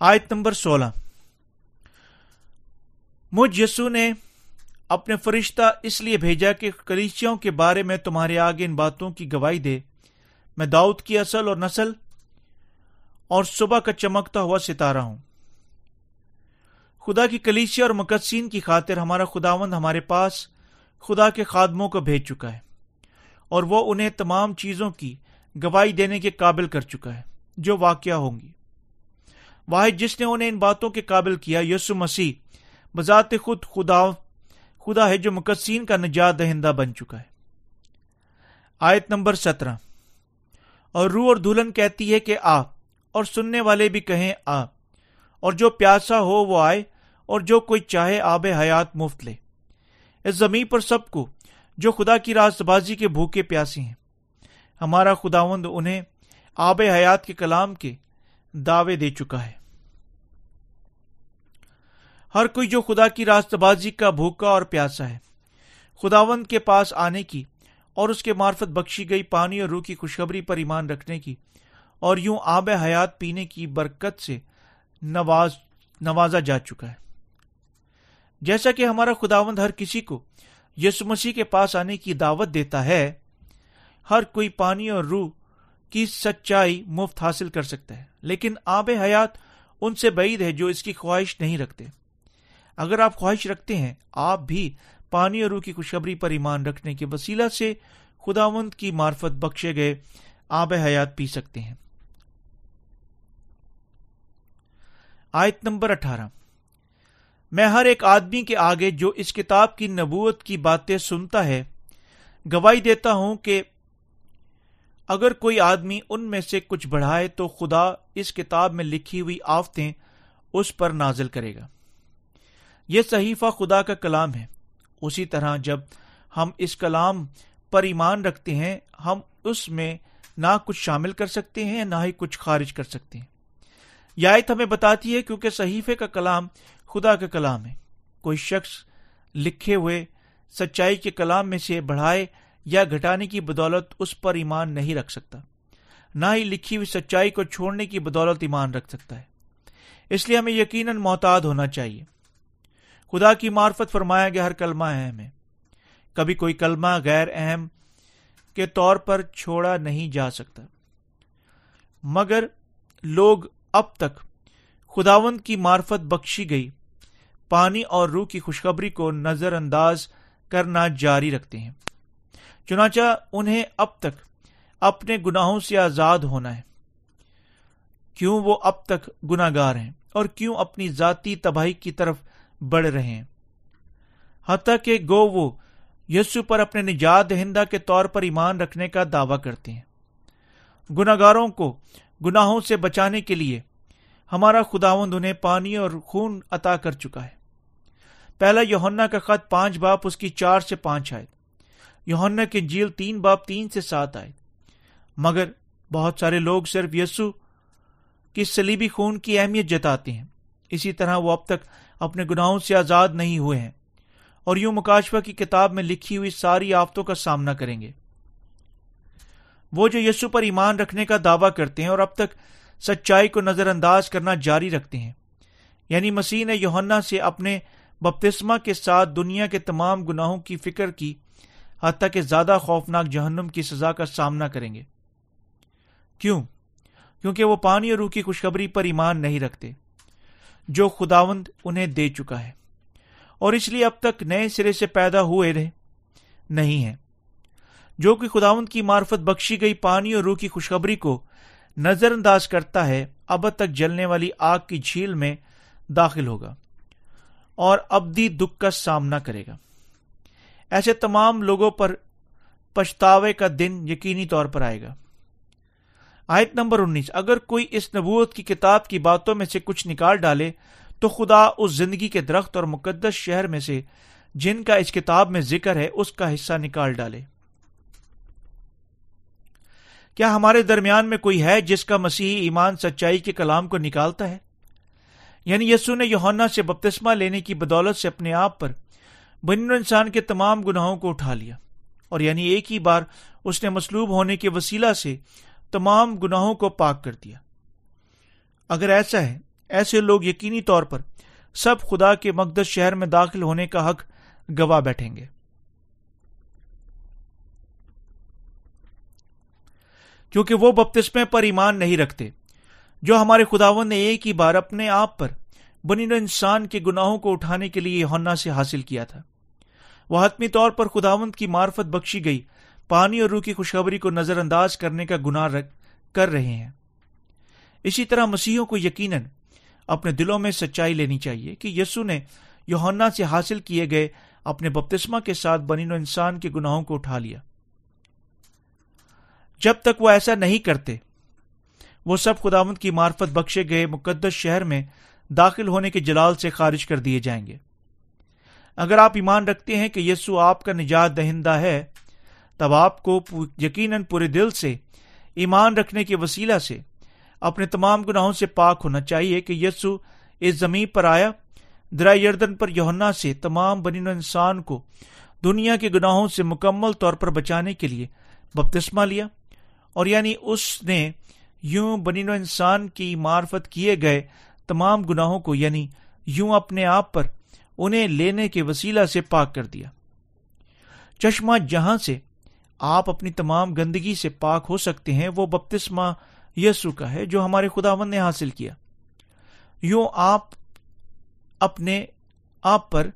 آیت نمبر سولہ۔ مجھ یسو نے اپنے فرشتہ اس لیے بھیجا کہ کلیچیوں کے بارے میں تمہارے آگے ان باتوں کی گواہی دے۔ میں داؤد کی اصل اور نسل اور صبح کا چمکتا ہوا ستارہ ہوں۔ خدا کی کلیچیا اور مقدسین کی خاطر ہمارا خداوند ہمارے پاس خدا کے خادموں کو بھیج چکا ہے اور وہ انہیں تمام چیزوں کی گواہی دینے کے قابل کر چکا ہے، جو واقعہ ہوں گی۔ واحد جس نے انہیں ان باتوں کے قابل کیا، یسو مسیح، بذات خود خدا خدا ہے جو مقصین کا نجات دہندہ بن چکا ہے۔ آیت نمبر سترہ۔ اور روح اور دلہن کہتی ہے کہ آ، اور سننے والے بھی کہیں آ، اور جو پیاسا ہو وہ آئے، اور جو کوئی چاہے آب حیات مفت لے۔ اس زمین پر سب کو، جو خدا کی راز بازی کے بھوکے پیاسی ہیں۔ ہمارا خداوند انہیں آب حیات کے کلام کے دعوے دے چکا ہے۔ ہر کوئی جو خدا کی راست بازی کا بھوکا اور پیاسا ہے۔ خداوند کے پاس آنے کی اور اس کے معرفت بخشی گئی پانی اور روح کی خوشخبری پر ایمان رکھنے کی اور یوں آب حیات پینے کی برکت سے نواز نوازا جا چکا ہے۔ جیسا کہ ہمارا خداوند ہر کسی کو یسو مسیح کے پاس آنے کی دعوت دیتا ہے، ہر کوئی پانی اور روح کی سچائی مفت حاصل کر سکتا ہے، لیکن آب حیات ان سے بعید ہے جو اس کی خواہش نہیں رکھتے۔ اگر آپ خواہش رکھتے ہیں، آپ بھی پانی اور روح کی خوشخبری پر ایمان رکھنے کے وسیلہ سے خداوند کی مارفت بخشے گئے آب حیات پی سکتے ہیں۔ آیت نمبر اٹھارہ۔ میں ہر ایک آدمی کے آگے جو اس کتاب کی نبوت کی باتیں سنتا ہے، گواہی دیتا ہوں کہ اگر کوئی آدمی ان میں سے کچھ بڑھائے تو خدا اس کتاب میں لکھی ہوئی آفتیں اس پر نازل کرے گا۔ یہ صحیفہ خدا کا کلام ہے۔ اسی طرح جب ہم اس کلام پر ایمان رکھتے ہیں، ہم اس میں نہ کچھ شامل کر سکتے ہیں، نہ ہی کچھ خارج کر سکتے ہیں۔ یہ آیت ہمیں بتاتی ہے کیونکہ صحیفے کا کلام خدا کا کلام ہے۔ کوئی شخص لکھے ہوئے سچائی کے کلام میں سے بڑھائے یا گھٹانے کی بدولت اس پر ایمان نہیں رکھ سکتا۔ نہ ہی لکھی ہوئی سچائی کو چھوڑنے کی بدولت ایمان رکھ سکتا ہے۔ اس لیے ہمیں یقیناً محتاط ہونا چاہیے۔ خدا کی معرفت فرمایا گیا ہر کلمہ اہم ہے۔ کبھی کوئی کلمہ غیر اہم کے طور پر چھوڑا نہیں جا سکتا۔ مگر لوگ اب تک خداوند کی معرفت بخشی گئی، پانی اور روح کی خوشخبری کو نظر انداز کرنا جاری رکھتے ہیں۔ چنانچہ انہیں اب تک اپنے گناہوں سے آزاد ہونا ہے۔ کیوں وہ اب تک گناگار ہیں؟ اور کیوں اپنی ذاتی تباہی کی طرف بڑھ رہے ہیں۔ حتیٰ کہ گو وہ یسو پر اپنے نجات دہندہ کے طور پر ایمان رکھنے کا دعوی کرتے ہیں۔ گناگاروں کو گناہوں سے بچانے کے لیے ہمارا خداوند انہیں پانی اور خون عطا کر چکا ہے۔ پہلا یوہنا کا خط پانچ باپ اس کی چار سے پانچ آئے۔ یوہنا کی جیل تین باپ تین سے سات آئے۔ مگر بہت سارے لوگ صرف یسو کی سلیبی خون کی اہمیت جتاتے ہیں۔ اسی طرح وہ اب تک اپنے گناہوں سے آزاد نہیں ہوئے ہیں اور یوں مکاشفہ کی کتاب میں لکھی ہوئی ساری آفتوں کا سامنا کریں گے۔ وہ جو یسو پر ایمان رکھنے کا دعویٰ کرتے ہیں اور اب تک سچائی کو نظر انداز کرنا جاری رکھتے ہیں۔ یعنی مسیح نے یوہنا سے اپنے بپتسما کے ساتھ دنیا کے تمام گناہوں کی فکر کی، حتیٰ کہ زیادہ خوفناک جہنم کی سزا کا سامنا کریں گے۔ کیوں؟ کیونکہ وہ پانی اور روح کی خوشخبری پر ایمان نہیں رکھتے۔ جو خداوند انہیں دے چکا ہے۔ اور اس لیے اب تک نئے سرے سے پیدا ہوئے رہے، نہیں ہیں۔ جو کہ خداوند کی معرفت بخشی گئی پانی اور روح کی خوشخبری کو نظر انداز کرتا ہے، اب تک جلنے والی آگ کی جھیل میں داخل ہوگا اور ابدی دکھ کا سامنا کرے گا۔ ایسے تمام لوگوں پر پچھتاوے کا دن یقینی طور پر آئے گا۔ آیت نمبر انیس، اگر کوئی اس نبوت کی کتاب کی باتوں میں سے کچھ نکال ڈالے، تو خدا اس زندگی کے درخت اور مقدس شہر میں سے جن کا اس کتاب میں ذکر ہے، اس کا حصہ نکال ڈالے۔ کیا ہمارے درمیان میں کوئی ہے جس کا مسیحی ایمان سچائی کے کلام کو نکالتا ہے؟ یعنی یسو نے یوہنا سے بپتسمہ لینے کی بدولت سے اپنے آپ پر بن انسان کے تمام گناہوں کو اٹھا لیا، اور یعنی ایک ہی بار اس نے مصلوب ہونے کے وسیلہ سے تمام گناہوں کو پاک کر دیا۔ اگر ایسا ہے، ایسے لوگ یقینی طور پر سب خدا کے مقدس شہر میں داخل ہونے کا حق گواہ بیٹھیں گے۔ کیونکہ وہ بپتسمے پر ایمان نہیں رکھتے، جو ہمارے خداون نے ایک ہی بار اپنے آپ پر بنی انسان کے گناہوں کو اٹھانے کے لیے ہونا سے حاصل کیا تھا۔ وہ حتمی طور پر خداوند کی معرفت بخشی گئی پانی اور روح کی خوشخبری کو نظر انداز کرنے کا گناہ کر رہے ہیں۔ اسی طرح مسیحوں کو یقیناً اپنے دلوں میں سچائی لینی چاہیے کہ یسو نے یوہنا سے حاصل کیے گئے اپنے بپتسما کے ساتھ بنی انسان کے گناہوں کو اٹھا لیا۔ جب تک وہ ایسا نہیں کرتے، وہ سب خداوند کی معرفت بخشے گئے مقدس شہر میں داخل ہونے کے جلال سے خارج کر دیے جائیں گے۔ اگر آپ ایمان رکھتے ہیں کہ یسو آپ کا نجات دہندہ ہے تب آپ کو یقیناً پورے دل سے، ایمان رکھنے کے وسیلہ سے، اپنے تمام گناہوں سے پاک ہونا چاہیے کہ یسو اس زمین پر آیا درا یردن پر یونا سے تمام بنین انسان کو دنیا کے گناہوں سے مکمل طور پر بچانے کے لیے بپتسمہ لیا، اور یعنی اس نے یوں بنین و انسان کی معرفت کیے گئے تمام گناہوں کو یعنی یوں اپنے آپ پر انہیں لینے کے وسیلہ سے پاک کر دیا۔ چشمہ جہاں سے آپ اپنی تمام گندگی سے پاک ہو سکتے ہیں، وہ بپتسما یسو کا ہے، جو ہمارے خداون نے حاصل کیا۔ یوں آپ اپنے آپ پر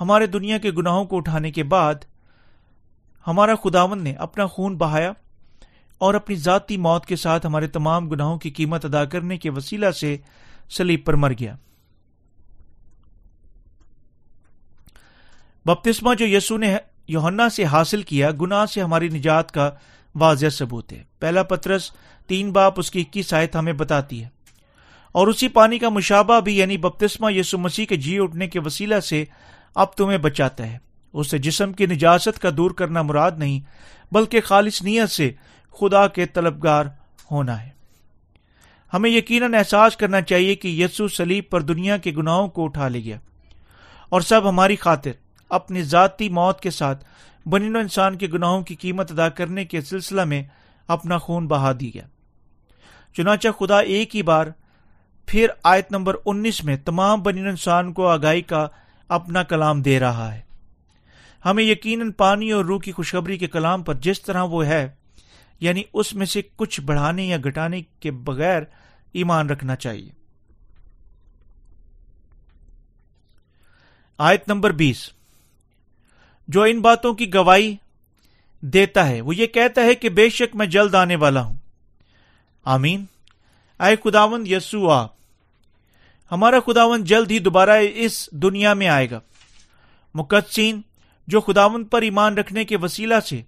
ہمارے دنیا کے گناہوں کو اٹھانے کے بعد ہمارا خداون نے اپنا خون بہایا اور اپنی ذاتی موت کے ساتھ ہمارے تمام گناہوں کی قیمت ادا کرنے کے وسیلہ سے سلیب پر مر گیا۔ بپتسما جو یسو نے یوہنا سے حاصل کیا گنا سے ہماری نجات کا واضح ثبوت ہے۔ پہلا پترس، تین باپ اس کی اکیس آیت ہمیں بتاتی ہے۔ اور اسی پانی کا مشابہ بھی یعنی بپتسما یسو مسیح کے جی اٹھنے کے وسیلہ سے اب تمہیں بچاتا ہے۔ اس سے جسم کی نجاست کا دور کرنا مراد نہیں، بلکہ خالص نیت سے خدا کے طلبگار ہونا ہے۔ ہمیں یقیناً احساس کرنا چاہیے کہ یسو سلیب پر دنیا کے گناہوں کو اٹھا لے گیا۔ اور سب ہماری خاطر۔ اپنی ذاتی موت کے ساتھ بنین و انسان کے گناہوں کی قیمت ادا کرنے کے سلسلہ میں اپنا خون بہا دی گیا۔ چنانچہ خدا ایک ہی بار پھر آیت نمبر انیس میں تمام بنین انسان کو آگاہی کا اپنا کلام دے رہا ہے۔ ہمیں یقیناً پانی اور روح کی خوشخبری کے کلام پر جس طرح وہ ہے یعنی اس میں سے کچھ بڑھانے یا گھٹانے کے بغیر ایمان رکھنا چاہیے۔ آیت نمبر بیس۔ جو ان باتوں کی گواہی دیتا ہے، وہ یہ کہتا ہے کہ بے شک میں جلد آنے والا ہوں۔ آمین۔ آئے خداون یسو آ ہمارا خداون جلد ہی دوبارہ اس دنیا میں آئے گا۔ مقدسین، جو خداون پر ایمان رکھنے کے وسیلہ سے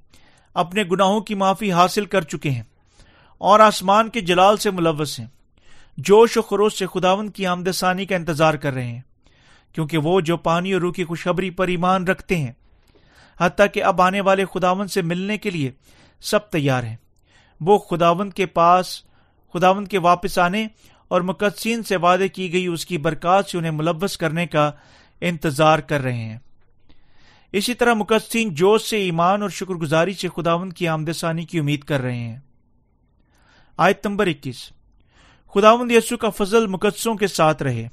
اپنے گناہوں کی معافی حاصل کر چکے ہیں اور آسمان کے جلال سے ملوث ہیں، جوش و خروش سے خداون کی آمد ثانی کا انتظار کر رہے ہیں، کیونکہ وہ جو پانی اور روح کی خوشخبری پر ایمان رکھتے ہیں حتیٰ کہ اب آنے والے خداون سے ملنے کے لیے سب تیار ہیں۔ وہ خداون کے پاس خداون کے واپس آنے اور مقدسین سے وعدے کی گئی اس کی برکات سے انہیں ملوث کرنے کا انتظار کر رہے ہیں۔ اسی طرح مقدسین جوش سے ایمان اور شکر گزاری سے خداون کی آمد ثانی کی امید کر رہے ہیں۔ آیت نمبر اکیس۔ خداوند یسو کا فضل مقدسوں کے ساتھ رہے۔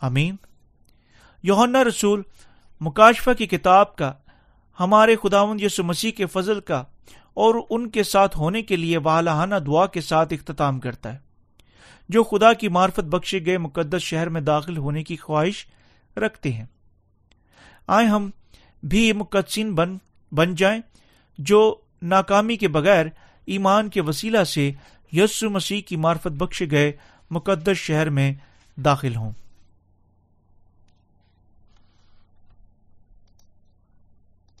امین یوہنا رسول مکاشفہ کی کتاب کا ہمارے خداوند یسو مسیح کے فضل کا اور ان کے ساتھ ہونے کے لیے والہانہ دعا کے ساتھ اختتام کرتا ہے۔ جو خدا کی معرفت بخشے گئے مقدس شہر میں داخل ہونے کی خواہش رکھتے ہیں۔ آئے ہم بھی مقدسین بن بن جائیں، جو ناکامی کے بغیر ایمان کے وسیلہ سے یسو مسیح کی معرفت بخشے گئے مقدس شہر میں داخل ہوں۔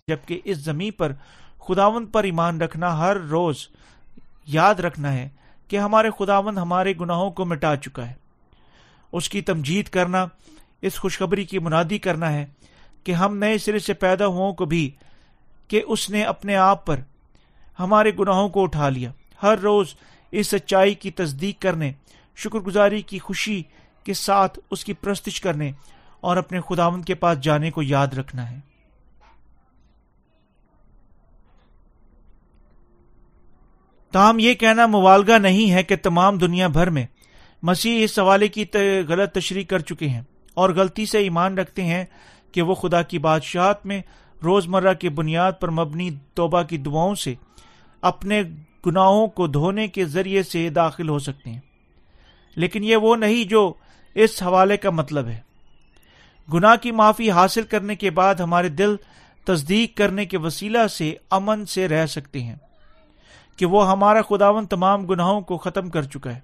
جبکہ اس زمین پر خداون پر ایمان رکھنا ہر روز یاد رکھنا ہے کہ ہمارے خداون ہمارے گناہوں کو مٹا چکا ہے۔ اس کی تمجید کرنا، اس خوشخبری کی منادی کرنا ہے کہ ہم نئے سرے سے پیدا ہوں کو بھی کہ اس نے اپنے آپ پر ہمارے گناہوں کو اٹھا لیا۔ ہر روز اس سچائی کی تصدیق کرنے، شکر گزاری کی خوشی کے ساتھ اس کی پرستش کرنے اور اپنے خداون کے پاس جانے کو یاد رکھنا ہے۔ تاہم یہ کہنا موالگا نہیں ہے کہ تمام دنیا بھر میں مسیح اس سوالے کی غلط تشریح کر چکے ہیں اور غلطی سے ایمان رکھتے ہیں کہ وہ خدا کی بادشاہت میں روز مرہ کی بنیاد پر مبنی توبہ کی دعاؤں سے اپنے گناہوں کو دھونے کے ذریعے سے داخل ہو سکتے ہیں۔ لیکن یہ وہ نہیں جو اس حوالے کا مطلب ہے۔ گناہ کی معافی حاصل کرنے کے بعد ہمارے دل تصدیق کرنے کے وسیلہ سے امن سے رہ سکتے ہیں۔ کہ وہ ہمارا خداون تمام گناہوں کو ختم کر چکا ہے،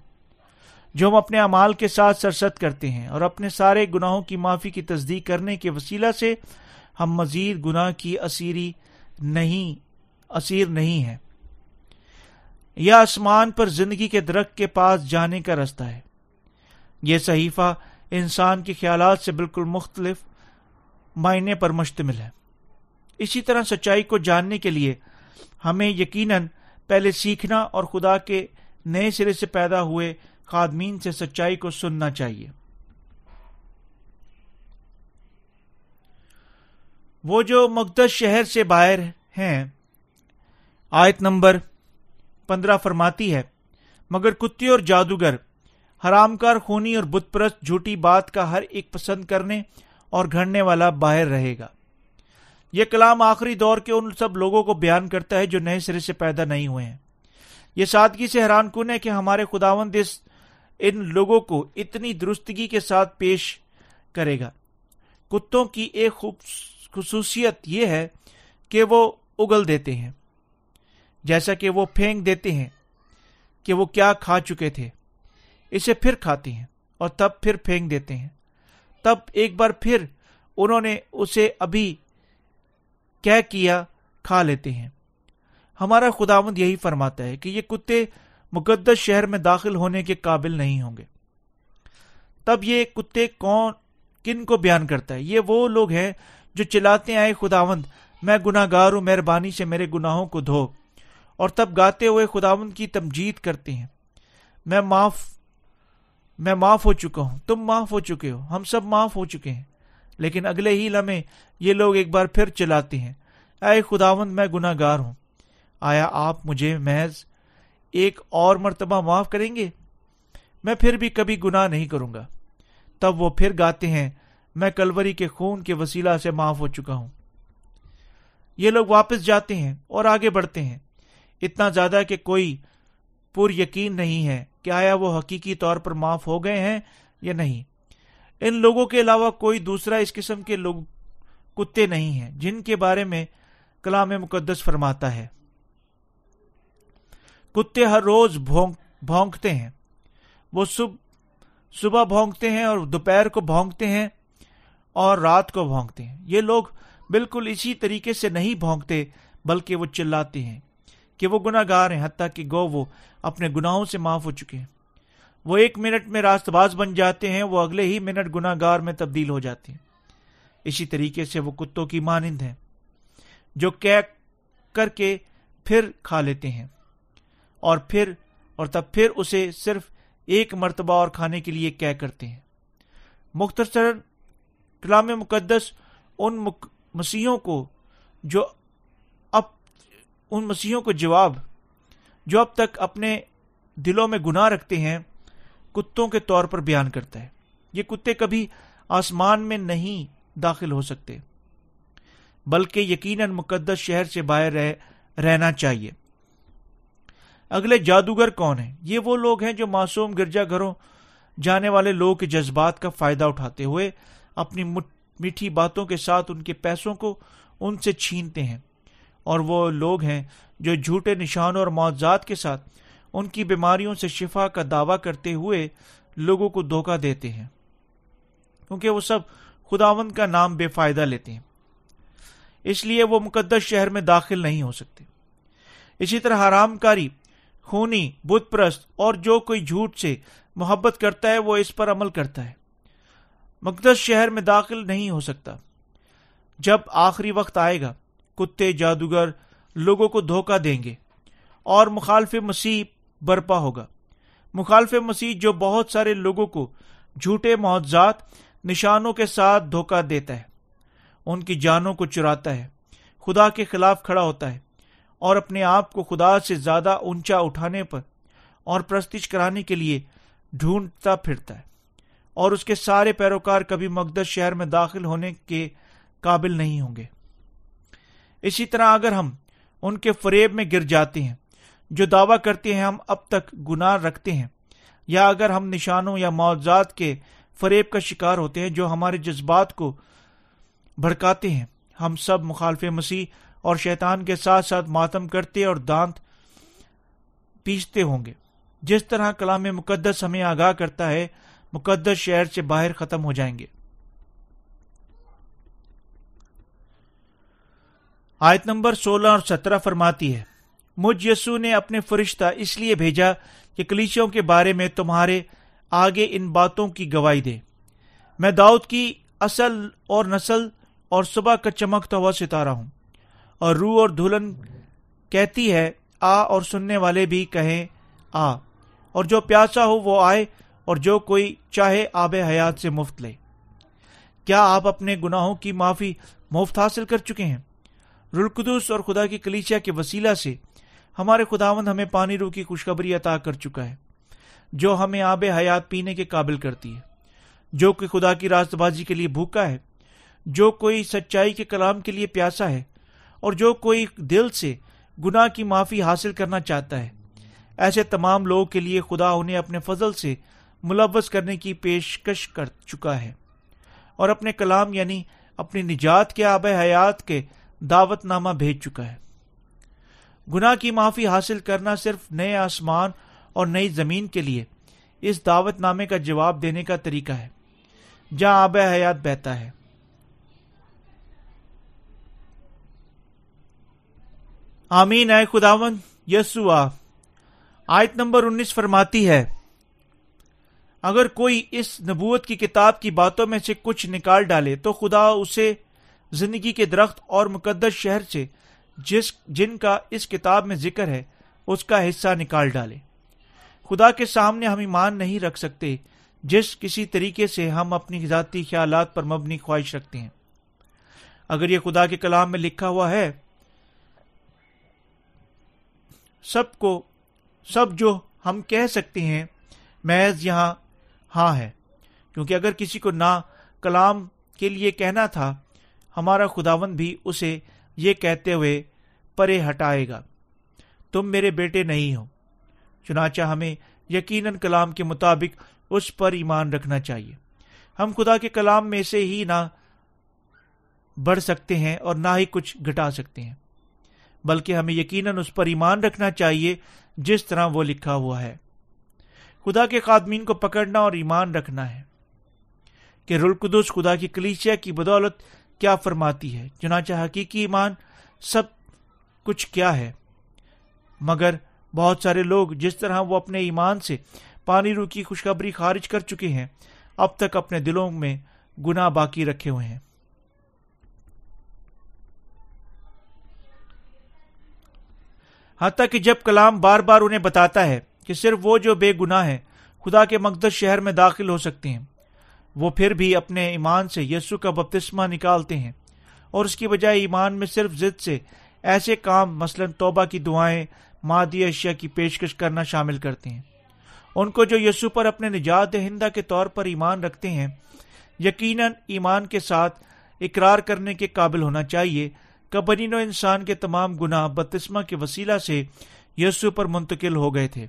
جو ہم اپنے امال کے ساتھ سرست کرتے ہیں اور اپنے سارے گناہوں کی معافی کی تصدیق کرنے کے وسیلہ سے ہم مزید گناہ کی اسیری نہیں، اسیر نہیں ہے یا آسمان پر زندگی کے درخت کے پاس جانے کا رستہ ہے۔ یہ صحیفہ انسان کے خیالات سے بالکل مختلف معنی پر مشتمل ہے۔ اسی طرح سچائی کو جاننے کے لیے ہمیں یقیناً پہلے سیکھنا اور خدا کے نئے سرے سے پیدا ہوئے خادمین سے سچائی کو سننا چاہیے۔ وہ جو مقدس شہر سے باہر ہیں، آیت نمبر پندرہ فرماتی ہے، مگر کتے اور جادوگر، حرام کار خونی اور بت پرست جھوٹی بات کا ہر ایک پسند کرنے اور گھڑنے والا باہر رہے گا۔ یہ کلام آخری دور کے ان سب لوگوں کو بیان کرتا ہے جو نئے سرے سے پیدا نہیں ہوئے ہیں۔ یہ سادگی سے حیران کن ہے کہ ہمارے خداوند اس ان لوگوں کو اتنی درستگی کے ساتھ پیش کرے گا۔ کتوں کی ایک خصوصیت یہ ہے کہ وہ اگل دیتے ہیں، جیسا کہ وہ پھینک دیتے ہیں کہ وہ کیا کھا چکے تھے۔ اسے پھر کھاتے ہیں اور تب پھر پھینک دیتے ہیں۔ تب ایک بار پھر انہوں نے اسے ابھی کیا کیا کھا لیتے ہیں۔ ہمارا خداوند یہی فرماتا ہے کہ یہ کتے مقدس شہر میں داخل ہونے کے قابل نہیں ہوں گے۔ تب یہ کتے کون، کن کو بیان کرتا ہے؟ یہ وہ لوگ ہیں جو چلاتے آئے خداوند، میں گناہ گار ہوں، مہربانی سے میرے گناہوں کو دھو۔ اور تب گاتے ہوئے خداوند کی تمجید کرتے ہیں۔ میں معاف میں معاف ہو چکا ہوں، تم معاف ہو چکے ہو، ہم سب معاف ہو چکے ہیں۔ لیکن اگلے ہی لمحے یہ لوگ ایک بار پھر چلاتے ہیں۔ اے خداوند، میں گناہ گار ہوں۔ آیا آپ مجھے محض ایک اور مرتبہ معاف کریں گے؟ میں پھر بھی کبھی گناہ نہیں کروں گا۔ تب وہ پھر گاتے ہیں، میں کلوری کے خون کے وسیلہ سے معاف ہو چکا ہوں۔ یہ لوگ واپس جاتے ہیں اور آگے بڑھتے ہیں۔ اتنا زیادہ کہ کوئی پر یقین نہیں ہے کہ آیا وہ حقیقی طور پر معاف ہو گئے ہیں یا نہیں۔ ان لوگوں کے علاوہ کوئی دوسرا اس قسم کے لوگ کتے نہیں ہیں، جن کے بارے میں کلام مقدس فرماتا ہے۔ کتے ہر روز بھونکتے ہیں۔ وہ صبح صبح بھونکتے ہیں اور دوپہر کو بھونکتے ہیں اور رات کو بھونکتے ہیں۔ یہ لوگ بالکل اسی طریقے سے نہیں بھونکتے، بلکہ وہ چلاتے ہیں کہ وہ گناہ گار ہیں، حتیٰ کہ گو وہ اپنے گناہوں سے معاف ہو چکے ہیں۔ وہ ایک منٹ میں راست باز بن جاتے ہیں، وہ اگلے ہی منٹ گناہ گار میں تبدیل ہو جاتے ہیں۔ اسی طریقے سے وہ کتوں کی مانند ہیں، جو کر کے پھر کھا لیتے ہیں۔ اور پھر، اور تب پھر اسے صرف ایک مرتبہ اور کھانے کے لیے کیا کرتے ہیں۔ مختصر کلام مقدس ان مسیحوں کو جو اب، ان مسیحوں کو جواب، جو اب تک اپنے دلوں میں گناہ رکھتے ہیں کتوں کے طور پر بیان کرتا ہے۔ یہ کتے کبھی آسمان میں نہیں داخل ہو سکتے بلکہ یقیناً مقدس شہر سے باہر رہ, رہنا چاہیے۔ اگلے جادوگر کون ہیں؟ یہ وہ لوگ ہیں جو معصوم گرجا گھروں جانے والے لوگ کے جذبات کا فائدہ اٹھاتے ہوئے اپنی میٹھی باتوں کے ساتھ ان کے پیسوں کو ان سے چھینتے ہیں۔ اور وہ لوگ ہیں جو جھوٹے نشانوں اور معاوضات کے ساتھ ان کی بیماریوں سے شفا کا دعوی کرتے ہوئے لوگوں کو دھوکہ دیتے ہیں، کیونکہ وہ سب خداوند کا نام بے فائدہ لیتے ہیں۔ اس لیے وہ مقدس شہر میں داخل نہیں ہو سکتے۔ اسی طرح حرام کاری خونی، بت پرست اور جو کوئی جھوٹ سے محبت کرتا ہے، وہ اس پر عمل کرتا ہے۔ مقدس شہر میں داخل نہیں ہو سکتا۔ جب آخری وقت آئے گا، کتے، جادوگر لوگوں کو دھوکہ دیں گے اور مخالف مسیح برپا ہوگا۔ مخالف مسیح جو بہت سارے لوگوں کو جھوٹے معاوضات نشانوں کے ساتھ دھوکہ دیتا ہے، ان کی جانوں کو چراتا ہے، خدا کے خلاف کھڑا ہوتا ہے اور اپنے آپ کو خدا سے زیادہ اونچا اٹھانے پر اور پرستش کرانے کے لیے ڈھونڈتا پھرتا ہے۔ اور اس کے سارے پیروکار کبھی مقدس شہر میں داخل ہونے کے قابل نہیں ہوں گے۔ اسی طرح اگر ہم ان کے فریب میں گر جاتے ہیں جو دعویٰ کرتے ہیں ہم اب تک گناہ رکھتے ہیں، یا اگر ہم نشانوں یا معاوضات کے فریب کا شکار ہوتے ہیں جو ہمارے جذبات کو بھڑکاتے ہیں، ہم سب مخالف مسیح اور شیطان کے ساتھ ساتھ ماتم کرتے اور دانت پیستے ہوں گے۔ جس طرح کلام مقدس ہمیں آگاہ کرتا ہے، مقدس شہر سے باہر ختم ہو جائیں گے۔ آیت نمبر سولہ اور سترہ فرماتی ہے مجھ یسو نے اپنے فرشتہ اس لیے بھیجا کہ کلیچوں کے بارے میں تمہارے آگے ان باتوں کی گواہی دے۔ میں داؤد کی اصل اور نسل اور صبح کا چمکتا ہوا ستارہ ہوں۔ اور روح اور دلہن کہتی ہے، آ اور سننے والے بھی کہیں، آ۔ اور جو پیاسا ہو وہ آئے، اور جو کوئی چاہے آب حیات سے مفت لے۔ کیا آپ اپنے گناہوں کی معافی مفت حاصل کر چکے ہیں؟ رلقدس اور خدا کی کلیچیا کے وسیلہ سے ہمارے خداوند ہمیں پانی رو کی خوشخبری عطا کر چکا ہے، جو ہمیں آب حیات پینے کے قابل کرتی ہے۔ جو کوئی خدا کی راست بازی کے لیے بھوکا ہے، جو کوئی سچائی کے کلام کے لیے پیاسا ہے، اور جو کوئی دل سے گناہ کی معافی حاصل کرنا چاہتا ہے۔ ایسے تمام لوگوں کے لیے خدا انہیں اپنے فضل سے ملوث کرنے کی پیشکش کر چکا ہے۔ اور اپنے کلام یعنی اپنی نجات کے آب حیات کے دعوت نامہ بھیج چکا ہے۔ گناہ کی معافی حاصل کرنا صرف نئے آسمان اور نئی زمین کے لیے، اس دعوت نامے کا جواب دینے کا طریقہ ہے، جہاں آب حیات بہتا ہے۔ آمین، اے خداون یسو آیت نمبر انیس فرماتی ہے، اگر کوئی اس نبوت کی کتاب کی باتوں میں سے کچھ نکال ڈالے، تو خدا اسے زندگی کے درخت اور مقدس شہر سے جس جن کا اس کتاب میں ذکر ہے، اس کا حصہ نکال ڈالے خدا کے سامنے ہم ایمان نہیں رکھ سکتے، جس کسی طریقے سے ہم اپنی ذاتی خیالات پر مبنی خواہش رکھتے ہیں۔ اگر یہ خدا کے کلام میں لکھا ہوا ہے، سب کو، سب جو ہم کہہ سکتے ہیں، محض یہاں ہاں ہے۔ کیونکہ اگر کسی کو نہ کلام کے لیے کہنا تھا، ہمارا خداون بھی اسے یہ کہتے ہوئے پرے ہٹائے گا۔ تم میرے بیٹے نہیں ہو۔ چنانچہ ہمیں یقیناً کلام کے مطابق اس پر ایمان رکھنا چاہیے۔ ہم خدا کے کلام میں سے ہی نہ بڑھ سکتے ہیں اور نہ ہی کچھ گھٹا سکتے ہیں۔ بلکہ ہمیں یقیناً اس پر ایمان رکھنا چاہیے جس طرح وہ لکھا ہوا ہے۔ خدا کے خادمین کو پکڑنا اور ایمان رکھنا ہے۔ کہ رلقدس خدا کی کلیچیا کی بدولت کیا فرماتی ہے۔ چنانچہ حقیقی ایمان سب کچھ کیا ہے۔ مگر بہت سارے لوگ جس طرح وہ اپنے ایمان سے پانی رو کی خوشخبری خارج کر چکے ہیں، اب تک اپنے دلوں میں گنا باقی رکھے ہوئے ہیں۔ حتیٰ کہ جب کلام بار بار انہیں بتاتا ہے کہ صرف وہ جو بے گناہ ہے خدا کے مقدس شہر میں داخل ہو سکتے ہیں، وہ پھر بھی اپنے ایمان سے یسو کا بپتسمہ نکالتے ہیں اور اس کی بجائے ایمان میں صرف ضد سے ایسے کام مثلا توبہ کی دعائیں، مادی اشیاء کی پیشکش کرنا شامل کرتے ہیں۔ ان کو جو یسو پر اپنے نجات دہندہ کے طور پر ایمان رکھتے ہیں، یقیناً ایمان کے ساتھ اقرار کرنے کے قابل ہونا چاہیے۔ کبرین و انسان کے تمام گناہ بپتسمہ کے وسیلہ سے یسو پر منتقل ہو گئے تھے۔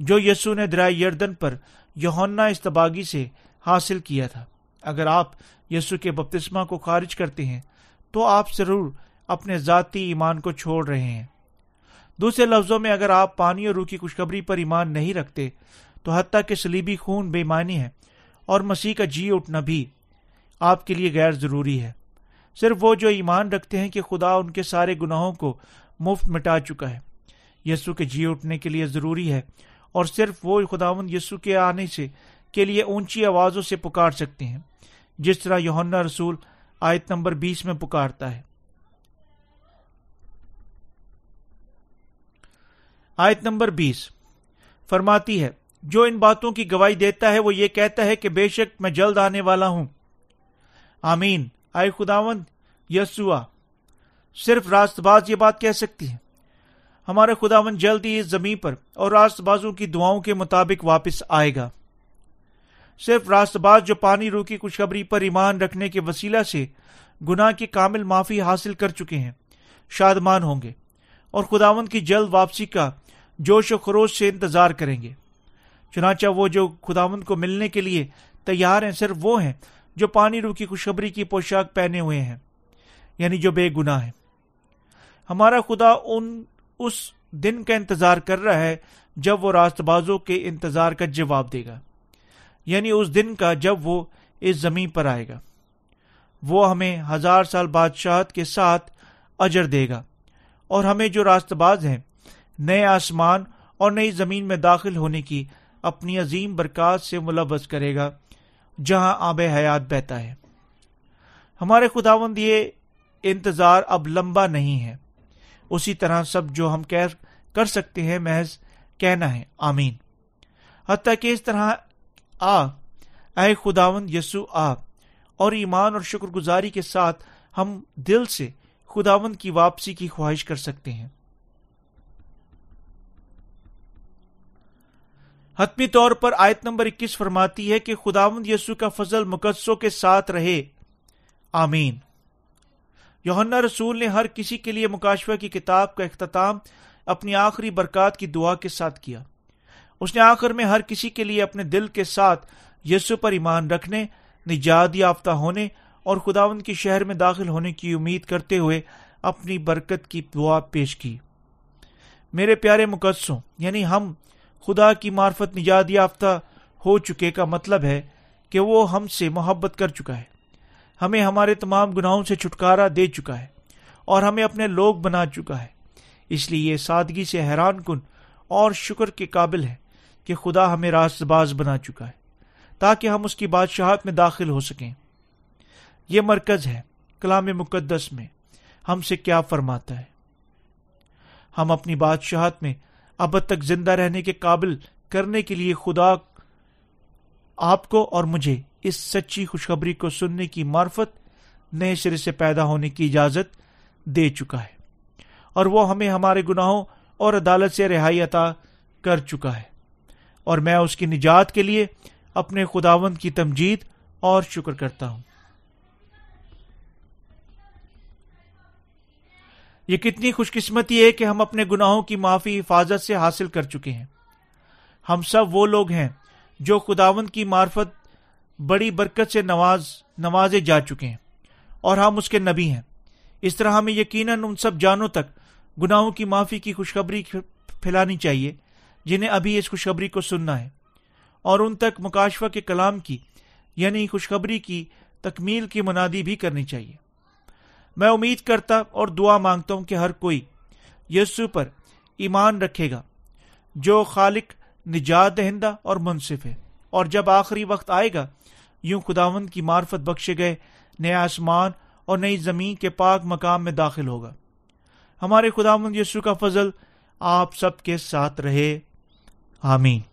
جو یسو نے درائے یردن پر یونا استباغی سے حاصل کیا تھا۔ اگر آپ یسو کے بپتسمہ کو خارج کرتے ہیں، تو آپ ضرور اپنے ذاتی ایمان کو چھوڑ رہے ہیں۔ دوسرے لفظوں میں اگر آپ پانی اور روح کی خوشخبری پر ایمان نہیں رکھتے، تو حتیٰ کہ سلیبی خون بے معنی ہے اور مسیح کا جی اٹھنا بھی آپ کے لیے غیر ضروری ہے۔ صرف وہ جو ایمان رکھتے ہیں کہ خدا ان کے سارے گناہوں کو مفت مٹا چکا ہے۔ یسو کے جی اٹھنے کے لیے ضروری ہے اور صرف وہ خداون یسو کے آنے سے کے لیے اونچی آوازوں سے پکار سکتے ہیں، جس طرح یونا رسول آیت نمبر بیس میں پکارتا ہے۔ آیت نمبر بیس۔ فرماتی ہے، جو ان باتوں کی گواہی دیتا ہے، وہ یہ کہتا ہے کہ بے شک میں جلد آنے والا ہوں۔ آمین۔ آئے خداون یسوا صرف راست باز یہ بات کہہ سکتی ہے ہمارے خداون جلد ہی اس زمین پر اور راست بازوں کی دعاؤں کے مطابق واپس آئے گا۔ صرف راست باز جو پانی رو کی خوشخبری پر ایمان رکھنے کے وسیلہ سے گناہ کی کامل معافی حاصل کر چکے ہیں، شادمان ہوں گے اور خداون کی جلد واپسی کا جوش و خروش سے انتظار کریں گے۔ چنانچہ وہ جو خداون کو ملنے کے لیے تیار ہیں، صرف وہ ہیں جو پانی رو کی خوشخبری کی پوشاک پہنے ہوئے ہیں یعنی جو بے گناہ ہے ہمارا خدا ان، اس دن کا انتظار کر رہا ہے جب وہ راست بازوں کے انتظار کا جواب دے گا۔ یعنی اس دن کا جب وہ اس زمین پر آئے گا۔ وہ ہمیں ہزار سال بادشاہت کے ساتھ اجر دے گا اور ہمیں جو راست باز ہیں نئے آسمان اور نئی زمین میں داخل ہونے کی اپنی عظیم برکات سے ملوث کرے گا، جہاں آب حیات بہتا ہے۔ ہمارے خداوند یہ انتظار اب لمبا نہیں ہے۔ اسی طرح سب جو ہم کر سکتے ہیں، محض کہنا ہے۔ آمین۔ حتیٰ کہ اس طرح آ، اے خداون یسو آ، اور ایمان اور شکر گزاری کے ساتھ ہم دل سے خداون کی واپسی کی خواہش کر سکتے ہیں۔ حتمی طور پر آیت نمبر اکیس فرماتی ہے کہ خداون یسو کا فضل مقدسوں کے ساتھ رہے۔ آمین۔ یوہنا رسول نے ہر کسی کے لیے مکاشفہ کی کتاب کا اختتام اپنی آخری برکات کی دعا کے ساتھ کیا۔ اس نے آخر میں ہر کسی کے لیے اپنے دل کے ساتھ یسو پر ایمان رکھنے، نجات یافتہ ہونے اور خداون کے شہر میں داخل ہونے کی امید کرتے ہوئے اپنی برکت کی دعا پیش کی۔ میرے پیارے مقدسوں یعنی ہم خدا کی معرفت نجات یافتہ ہو چکے کا مطلب ہے کہ وہ ہم سے محبت کر چکا ہے۔ ہمیں ہمارے تمام گناہوں سے چھٹکارا دے چکا ہے اور ہمیں اپنے لوگ بنا چکا ہے۔ اس لیے یہ سادگی سے حیران کن اور شکر کے قابل ہے کہ خدا ہمیں راست باز بنا چکا ہے تاکہ ہم اس کی بادشاہت میں داخل ہو سکیں۔ یہ مرکز ہے کلام مقدس میں۔ ہم سے کیا فرماتا ہے؟ ہم اپنی بادشاہت میں اب تک زندہ رہنے کے قابل کرنے کے لیے خدا آپ کو اور مجھے اس سچی خوشخبری کو سننے کی معرفت نئے سرے سے پیدا ہونے کی اجازت دے چکا ہے اور وہ ہمیں ہمارے گناہوں اور عدالت سے رہائی عطا کر چکا ہے اور میں اس کی نجات کے لیے اپنے خداوند کی تمجید اور شکر کرتا ہوں۔ یہ کتنی خوش قسمتی ہے کہ ہم اپنے گناہوں کی معافی حفاظت سے حاصل کر چکے ہیں۔ ہم سب وہ لوگ ہیں جو خداوند کی معرفت، بڑی برکت سے نواز، نوازے جا چکے ہیں اور ہم اس کے نبی ہیں۔ اس طرح ہمیں یقیناً ان سب جانوں تک گناہوں کی معافی کی خوشخبری پھیلانی چاہیے جنہیں ابھی اس خوشخبری کو سننا ہے۔ اور ان تک مکاشفہ کے کلام کی یعنی خوشخبری کی تکمیل کی منادی بھی کرنی چاہیے۔ میں امید کرتا اور دعا مانگتا ہوں کہ ہر کوئی یسو پر ایمان رکھے گا، جو خالق نجات دہندہ اور منصف ہے۔ اور جب آخری وقت آئے گا، یوں خداون کی معرفت بخشے گئے نئے آسمان اور نئی زمین کے پاک مقام میں داخل ہوگا۔ ہمارے خداون یسو کا فضل آپ سب کے ساتھ رہے۔ آمین۔